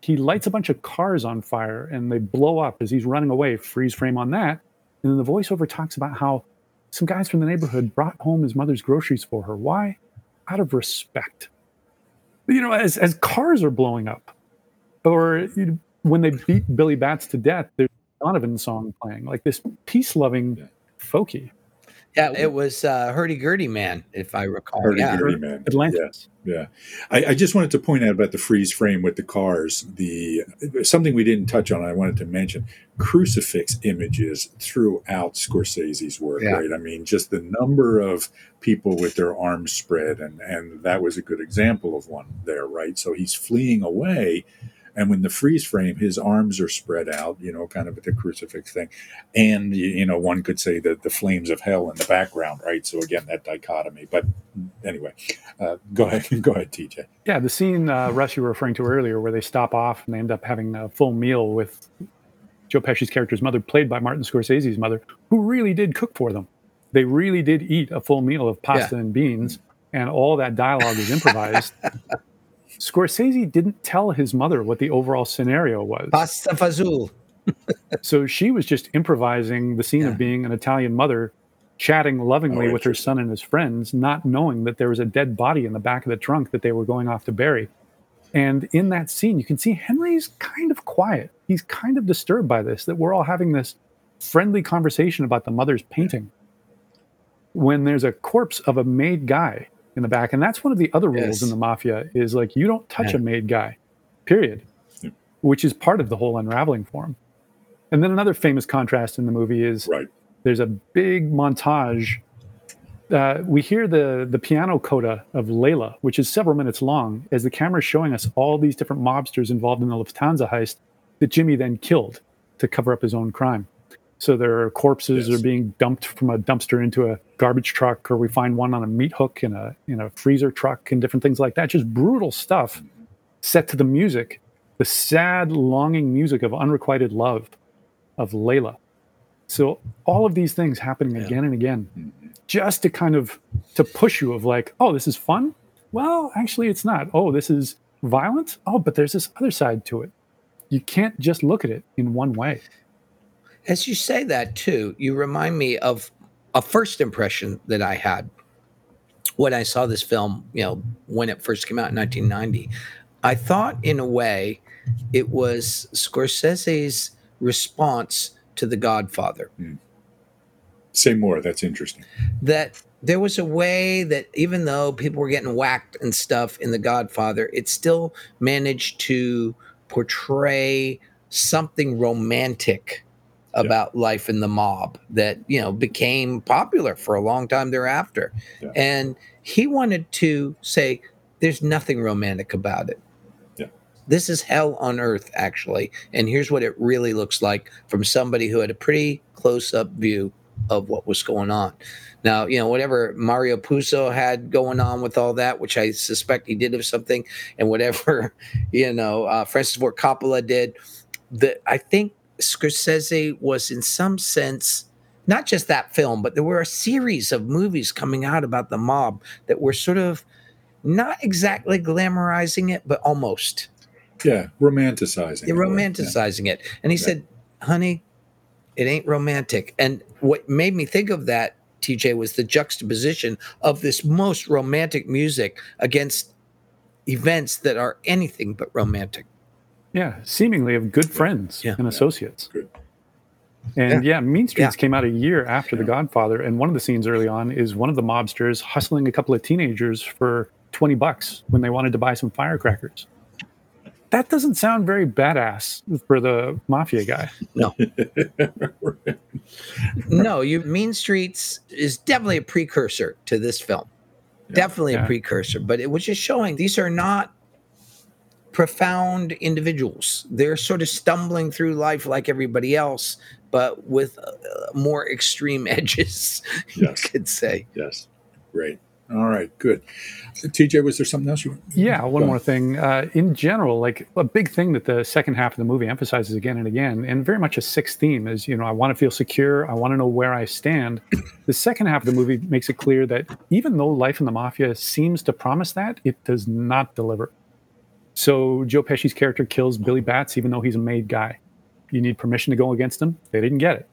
he lights a bunch of cars on fire and they blow up as he's running away freeze frame on that. And then the voiceover talks about how some guys from the neighborhood brought home his mother's groceries for her. Why? Out of respect. You know as, as cars are blowing up or when they beat billy batts to death there's a donovan song playing like this peace-loving Yeah. folky Yeah, it was uh, Hurdy Gurdy Man, if I recall. Hurdy yeah. Gurdy Man. Atlantis. Yeah, yeah. I, I, just wanted to point out about the freeze frame with the cars. The something we didn't touch on. I wanted to mention crucifix images throughout Scorsese's work. Yeah. Right. I mean, just the number of people with their arms spread, and and that was a good example of one there. Right. So he's fleeing away. And when the freeze frame, his arms are spread out, you know, kind of with the crucifix thing. And, you know, one could say that the flames of hell in the background, right? So again, that dichotomy. But anyway, uh, go ahead. Go ahead, TJ. Yeah, the scene, uh, Russ, you were referring to earlier, where they stop off and they end up having a full meal with Joe Pesci's character's mother, played by Martin Scorsese's mother, who really did cook for them. They really did eat a full meal of pasta Yeah. and beans, and all that dialogue is improvised. Scorsese didn't tell his mother what the overall scenario was. Pasta Fazul. So she was just improvising the scene Yeah. of being an Italian mother chatting lovingly Oh, with her son and his friends, not knowing that there was a dead body in the back of the trunk that they were going off to bury. And in that scene, you can see Henry's kind of quiet. He's kind of disturbed by this, that we're all having this friendly conversation about the mother's painting when there's a corpse of a made guy in the back. And that's one of the other rules Yes. in the mafia is like you don't touch Yeah. a made guy, period, Yeah. which is part of the whole unraveling for him. And then another famous contrast in the movie is Right. there's a big montage. Uh, we hear the the piano coda of Layla, which is several minutes long, as the camera is showing us all these different mobsters involved in the Lufthansa heist that Jimmy then killed to cover up his own crime. So their corpses Yes. are being dumped from a dumpster into a garbage truck, or we find one on a meat hook in a in a freezer truck, and different things like that. Just brutal stuff set to the music, the sad, longing music of unrequited love of Layla. So all of these things happening Yeah. again and again, mm-hmm. just to kind of to push you of like, oh, this is fun. Well, actually, it's not. Oh, this is violent. Oh, but there's this other side to it. You can't just look at it in one way. As you say that too, you remind me of a first impression that I had when I saw this film, you know, when it first came out in 1990. I thought in a way it was Scorsese's response to The Godfather. Hmm. Say more. That's interesting. that there was a way that even though people were getting whacked and stuff in The Godfather, it still managed to portray something romantic about life in the mob that you know became popular for a long time thereafter. Yeah. and he wanted to say there's nothing romantic about it. Yeah. this is hell on earth actually. And here's what it really looks like from somebody who had a pretty close up view of what was going on. Now you know whatever mario puzo had going on with all that which i suspect he did of something and whatever you know uh, francis ford coppola did that i think scorsese was in some sense not just that film but there were a series of movies coming out about the mob that were sort of not exactly glamorizing it but almost Yeah, romanticizing. they're it, right? romanticizing it. And he Yeah. said, honey, it ain't romantic. And what made me think of that, TJ, was the juxtaposition of this most romantic music against events that are anything but romantic. Yeah, seemingly of good friends Yeah. and associates. Good. And yeah, Mean Streets Yeah. came out a year after The Godfather, and one of the scenes early on is one of the mobsters hustling a couple of teenagers for twenty bucks when they wanted to buy some firecrackers. That doesn't sound very badass for the mafia guy. No. no, you Mean Streets is definitely a precursor to this film. definitely Yeah. a precursor, but it was just showing these are not profound individuals. They're sort of stumbling through life like everybody else, but with uh, more extreme edges, you Yes. could say. Yes. Great. All right. Good. TJ, was there something else you? Yeah, one more thing. Uh, in general, like a big thing that the second half of the movie emphasizes again and again, and very much a sixth theme is, you know, I want to feel secure. I want to know where I stand. The second half of the movie makes it clear that even though life in the mafia seems to promise that, it does not deliver. So Joe Pesci's character kills Billy Batts, even though he's a made guy. You need permission to go against him. They didn't get it.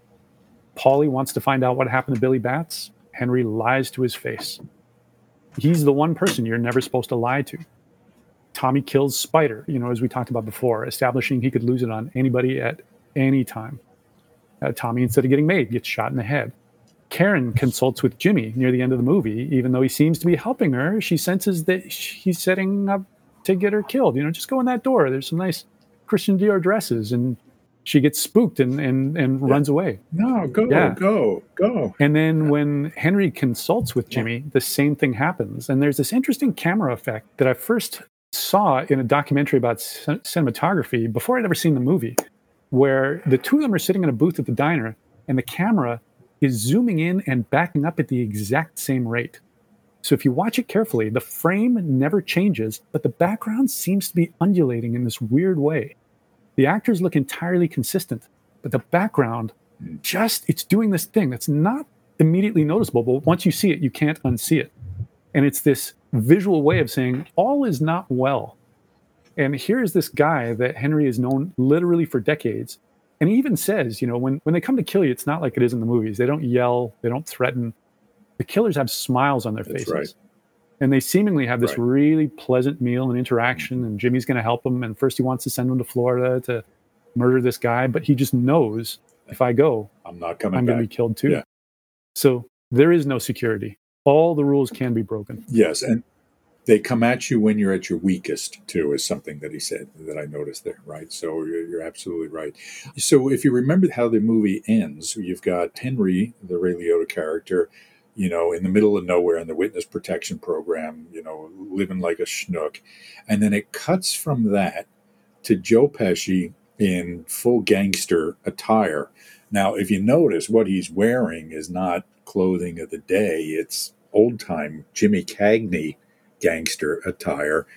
Paulie wants to find out what happened to Billy Batts. Henry lies to his face. He's the one person you're never supposed to lie to. Tommy kills Spider, you know, as we talked about before, establishing he could lose it on anybody at any time. Uh, Tommy, instead of getting made, gets shot in the head. Karen consults with Jimmy near the end of the movie. Even though he seems to be helping her, she senses that he's setting up to get her killed. You know, just go in that door. There's some nice Christian Dior dresses. And she gets spooked and, and, and yeah. runs away. No, go, yeah. go, go. And then when Henry consults with Jimmy, the same thing happens. And there's this interesting camera effect that I first saw in a documentary about c- cinematography before I'd ever seen the movie, where the two of them are sitting in a booth at the diner and the camera is zooming in and backing up at the exact same rate. So if you watch it carefully, the frame never changes, but the background seems to be undulating in this weird way. The actors look entirely consistent, but the background just it's doing this thing that's not immediately noticeable, but once you see it, you can't unsee it. And it's this visual way of saying all is not well. And here's this guy that Henry has known literally for decades and he even says, you know, when, when they come to kill you, it's not like it is in the movies. They don't yell, they don't threaten. The killers have smiles on their That's faces. Right. And they seemingly have this right. really pleasant meal and interaction. Mm-hmm. And Jimmy's going to help him. And first, he wants to send him to Florida to murder this guy, but he just knows if I go, I'm not coming. I'm going to be killed too. Yeah. So there is no security. All the rules can be broken. Yes, and they come at you when you're at your weakest too is something that he said that i noticed there right so you're, you're, absolutely right so if you remember how the movie ends you've got henry the ray liotta character you know in the middle of nowhere in the witness protection program you know living like a schnook. And then it cuts from that to joe pesci in full gangster attire. Now if you notice what he's wearing is not clothing of the day. It's old time jimmy cagney gangster attire,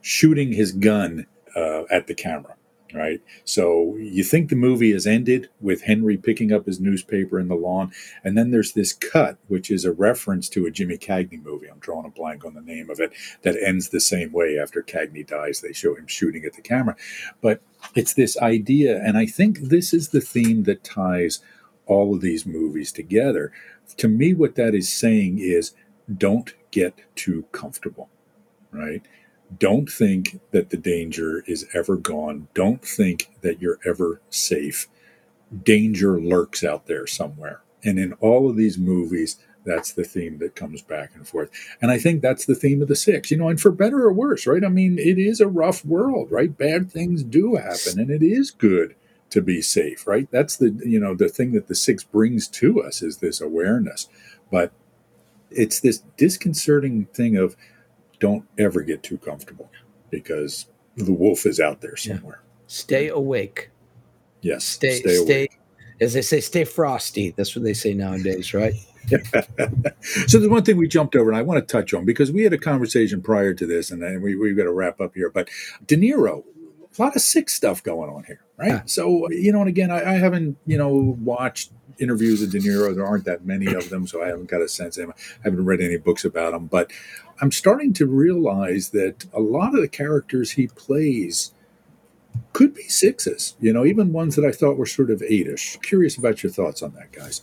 shooting his gun uh, at the camera. Right. So you think the movie has ended with Henry picking up his newspaper in the lawn. And then there's this cut, which is a reference to a Jimmy Cagney movie. I'm drawing a blank on the name of it that ends the same way after Cagney dies. They show him shooting at the camera. But it's this idea. And I think this is the theme that ties all of these movies together. To me, what that is saying is don't get too comfortable, right? Don't think that the danger is ever gone. Don't think that you're ever safe. Danger lurks out there somewhere. And in all of these movies, that's the theme that comes back and forth. And I think that's the theme of the six, you know, and for better or worse, right? I mean, it is a rough world, right? Bad things do happen, and it is good to be safe, right? That's the, you know, the thing that the six brings to us is this awareness. But it's this disconcerting thing of don't ever get too comfortable because the wolf is out there somewhere. Yeah. Stay awake. Yes. Stay, stay, stay as they say, stay frosty. That's what they say nowadays, right? so there's one thing we jumped over, and I want to touch on because we had a conversation prior to this, and then we, we've got to wrap up here. But De Niro, a lot of six stuff going on here, right? Yeah. So you know, and again, I, I haven't you know watched interviews of De Niro. There aren't that many of them, so I haven't got a sense. I haven't read any books about him, but I'm starting to realize that a lot of the characters he plays could be sixes. You know, even ones that I thought were sort of eightish. Curious about your thoughts on that, guys.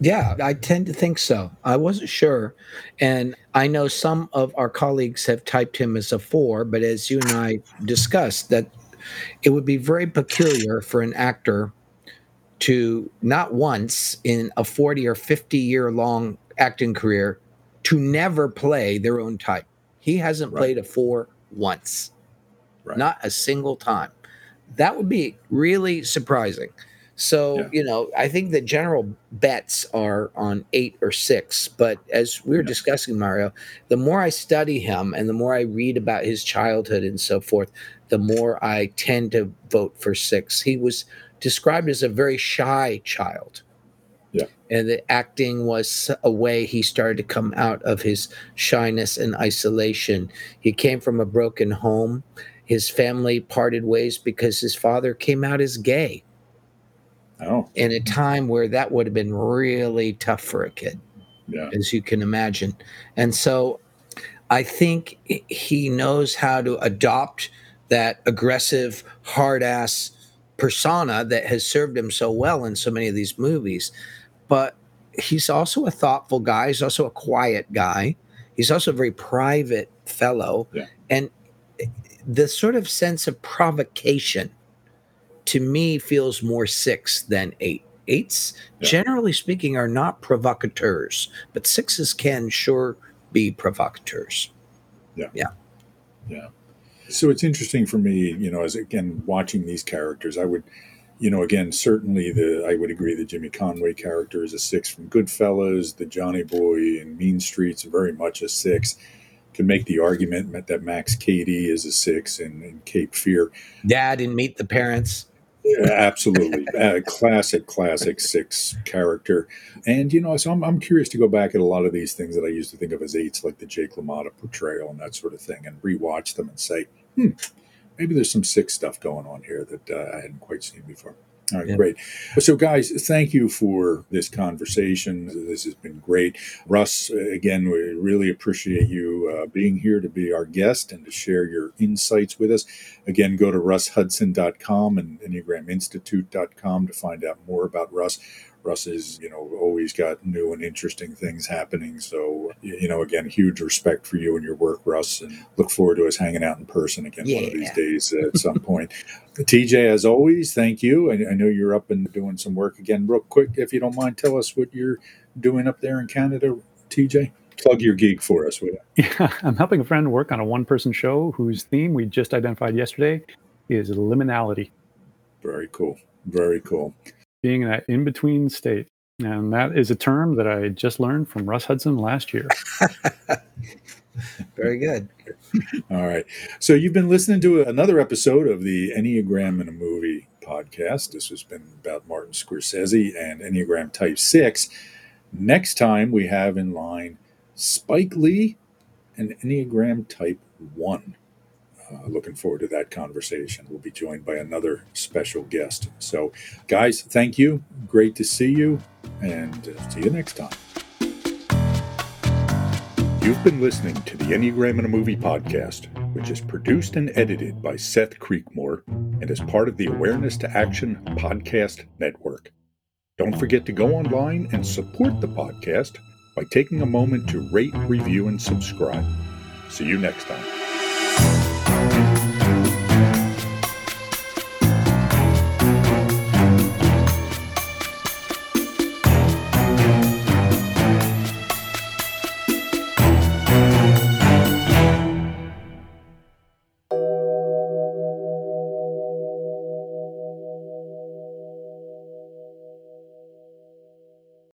Yeah, I tend to think so. I wasn't sure. And I know some of our colleagues have typed him as a four, but as you and I discussed, that it would be very peculiar for an actor to not once in a 40 or 50 year long acting career to never play their own type. He hasn't right. played a four once, right. not a single time. That would be really surprising. So, yeah. you know, I think the general bets are on eight or six. But as we were yeah. discussing, Mario, the more I study him and the more I read about his childhood and so forth, the more I tend to vote for six. He was described as a very shy child. Yeah. And the acting was a way he started to come out of his shyness and isolation. He came from a broken home. His family parted ways because his father came out as gay. Oh. In a time where that would have been really tough for a kid, yeah. as you can imagine. And so I think he knows how to adopt that aggressive, hard ass persona that has served him so well in so many of these movies. But he's also a thoughtful guy. He's also a quiet guy. He's also a very private fellow. Yeah. And the sort of sense of provocation to me feels more six than eight. Eights, Yeah. generally speaking, are not provocateurs, but sixes can sure be provocateurs. So it's interesting for me, you know, as again watching these characters, I would, you know, again certainly the I would agree the Jimmy Conway character is a six from Goodfellas, the Johnny Boy in Mean Streets very much a six. Can make the argument that Max Cady is a six in, in Cape Fear. Dad and meet the parents. Yeah, absolutely, uh, classic, classic six character. And you know, so I'm, I'm curious to go back at a lot of these things that I used to think of as eights, like the Jake LaMotta portrayal and that sort of thing, and rewatch them and say, hmm, maybe there's some six stuff going on here that uh, I hadn't quite seen before. All right, Yeah. great. So, guys, thank you for this conversation. This has been great. Russ, again, we really appreciate you uh, being here to be our guest and to share your insights with us. Again, go to russhudson.com and enneagraminstitute.com to find out more about Russ. Russ is, you know, always got new and interesting things happening. So, you know, again, huge respect for you and your work, Russ, and look forward to us hanging out in person again one of these days at some point. TJ, as always, thank you. I, I know you're up and doing some work again. Real quick, if you don't mind, tell us what you're doing up there in Canada, TJ. Plug your gig for us. would you? Yeah, I'm helping a friend work on a one person show whose theme we just identified yesterday is liminality, Very cool. Very cool. being in that in between state. And that is a term that I just learned from Russ Hudson last year. Very good. All right. So you've been listening to another episode of the Enneagram in a Movie podcast. This has been about Martin Scorsese and Enneagram Type 6. Next time we have in line Spike Lee and Enneagram Type 1. Uh, looking forward to that conversation. We'll be joined by another special guest. So, guys, thank you. Great to see you, and uh, see you next time. You've been listening to the Enneagram in a Movie podcast, which is produced and edited by Seth Creekmore and is part of the Awareness to Action podcast network. Don't forget to go online and support the podcast by taking a moment to rate, review, and subscribe. See you next time.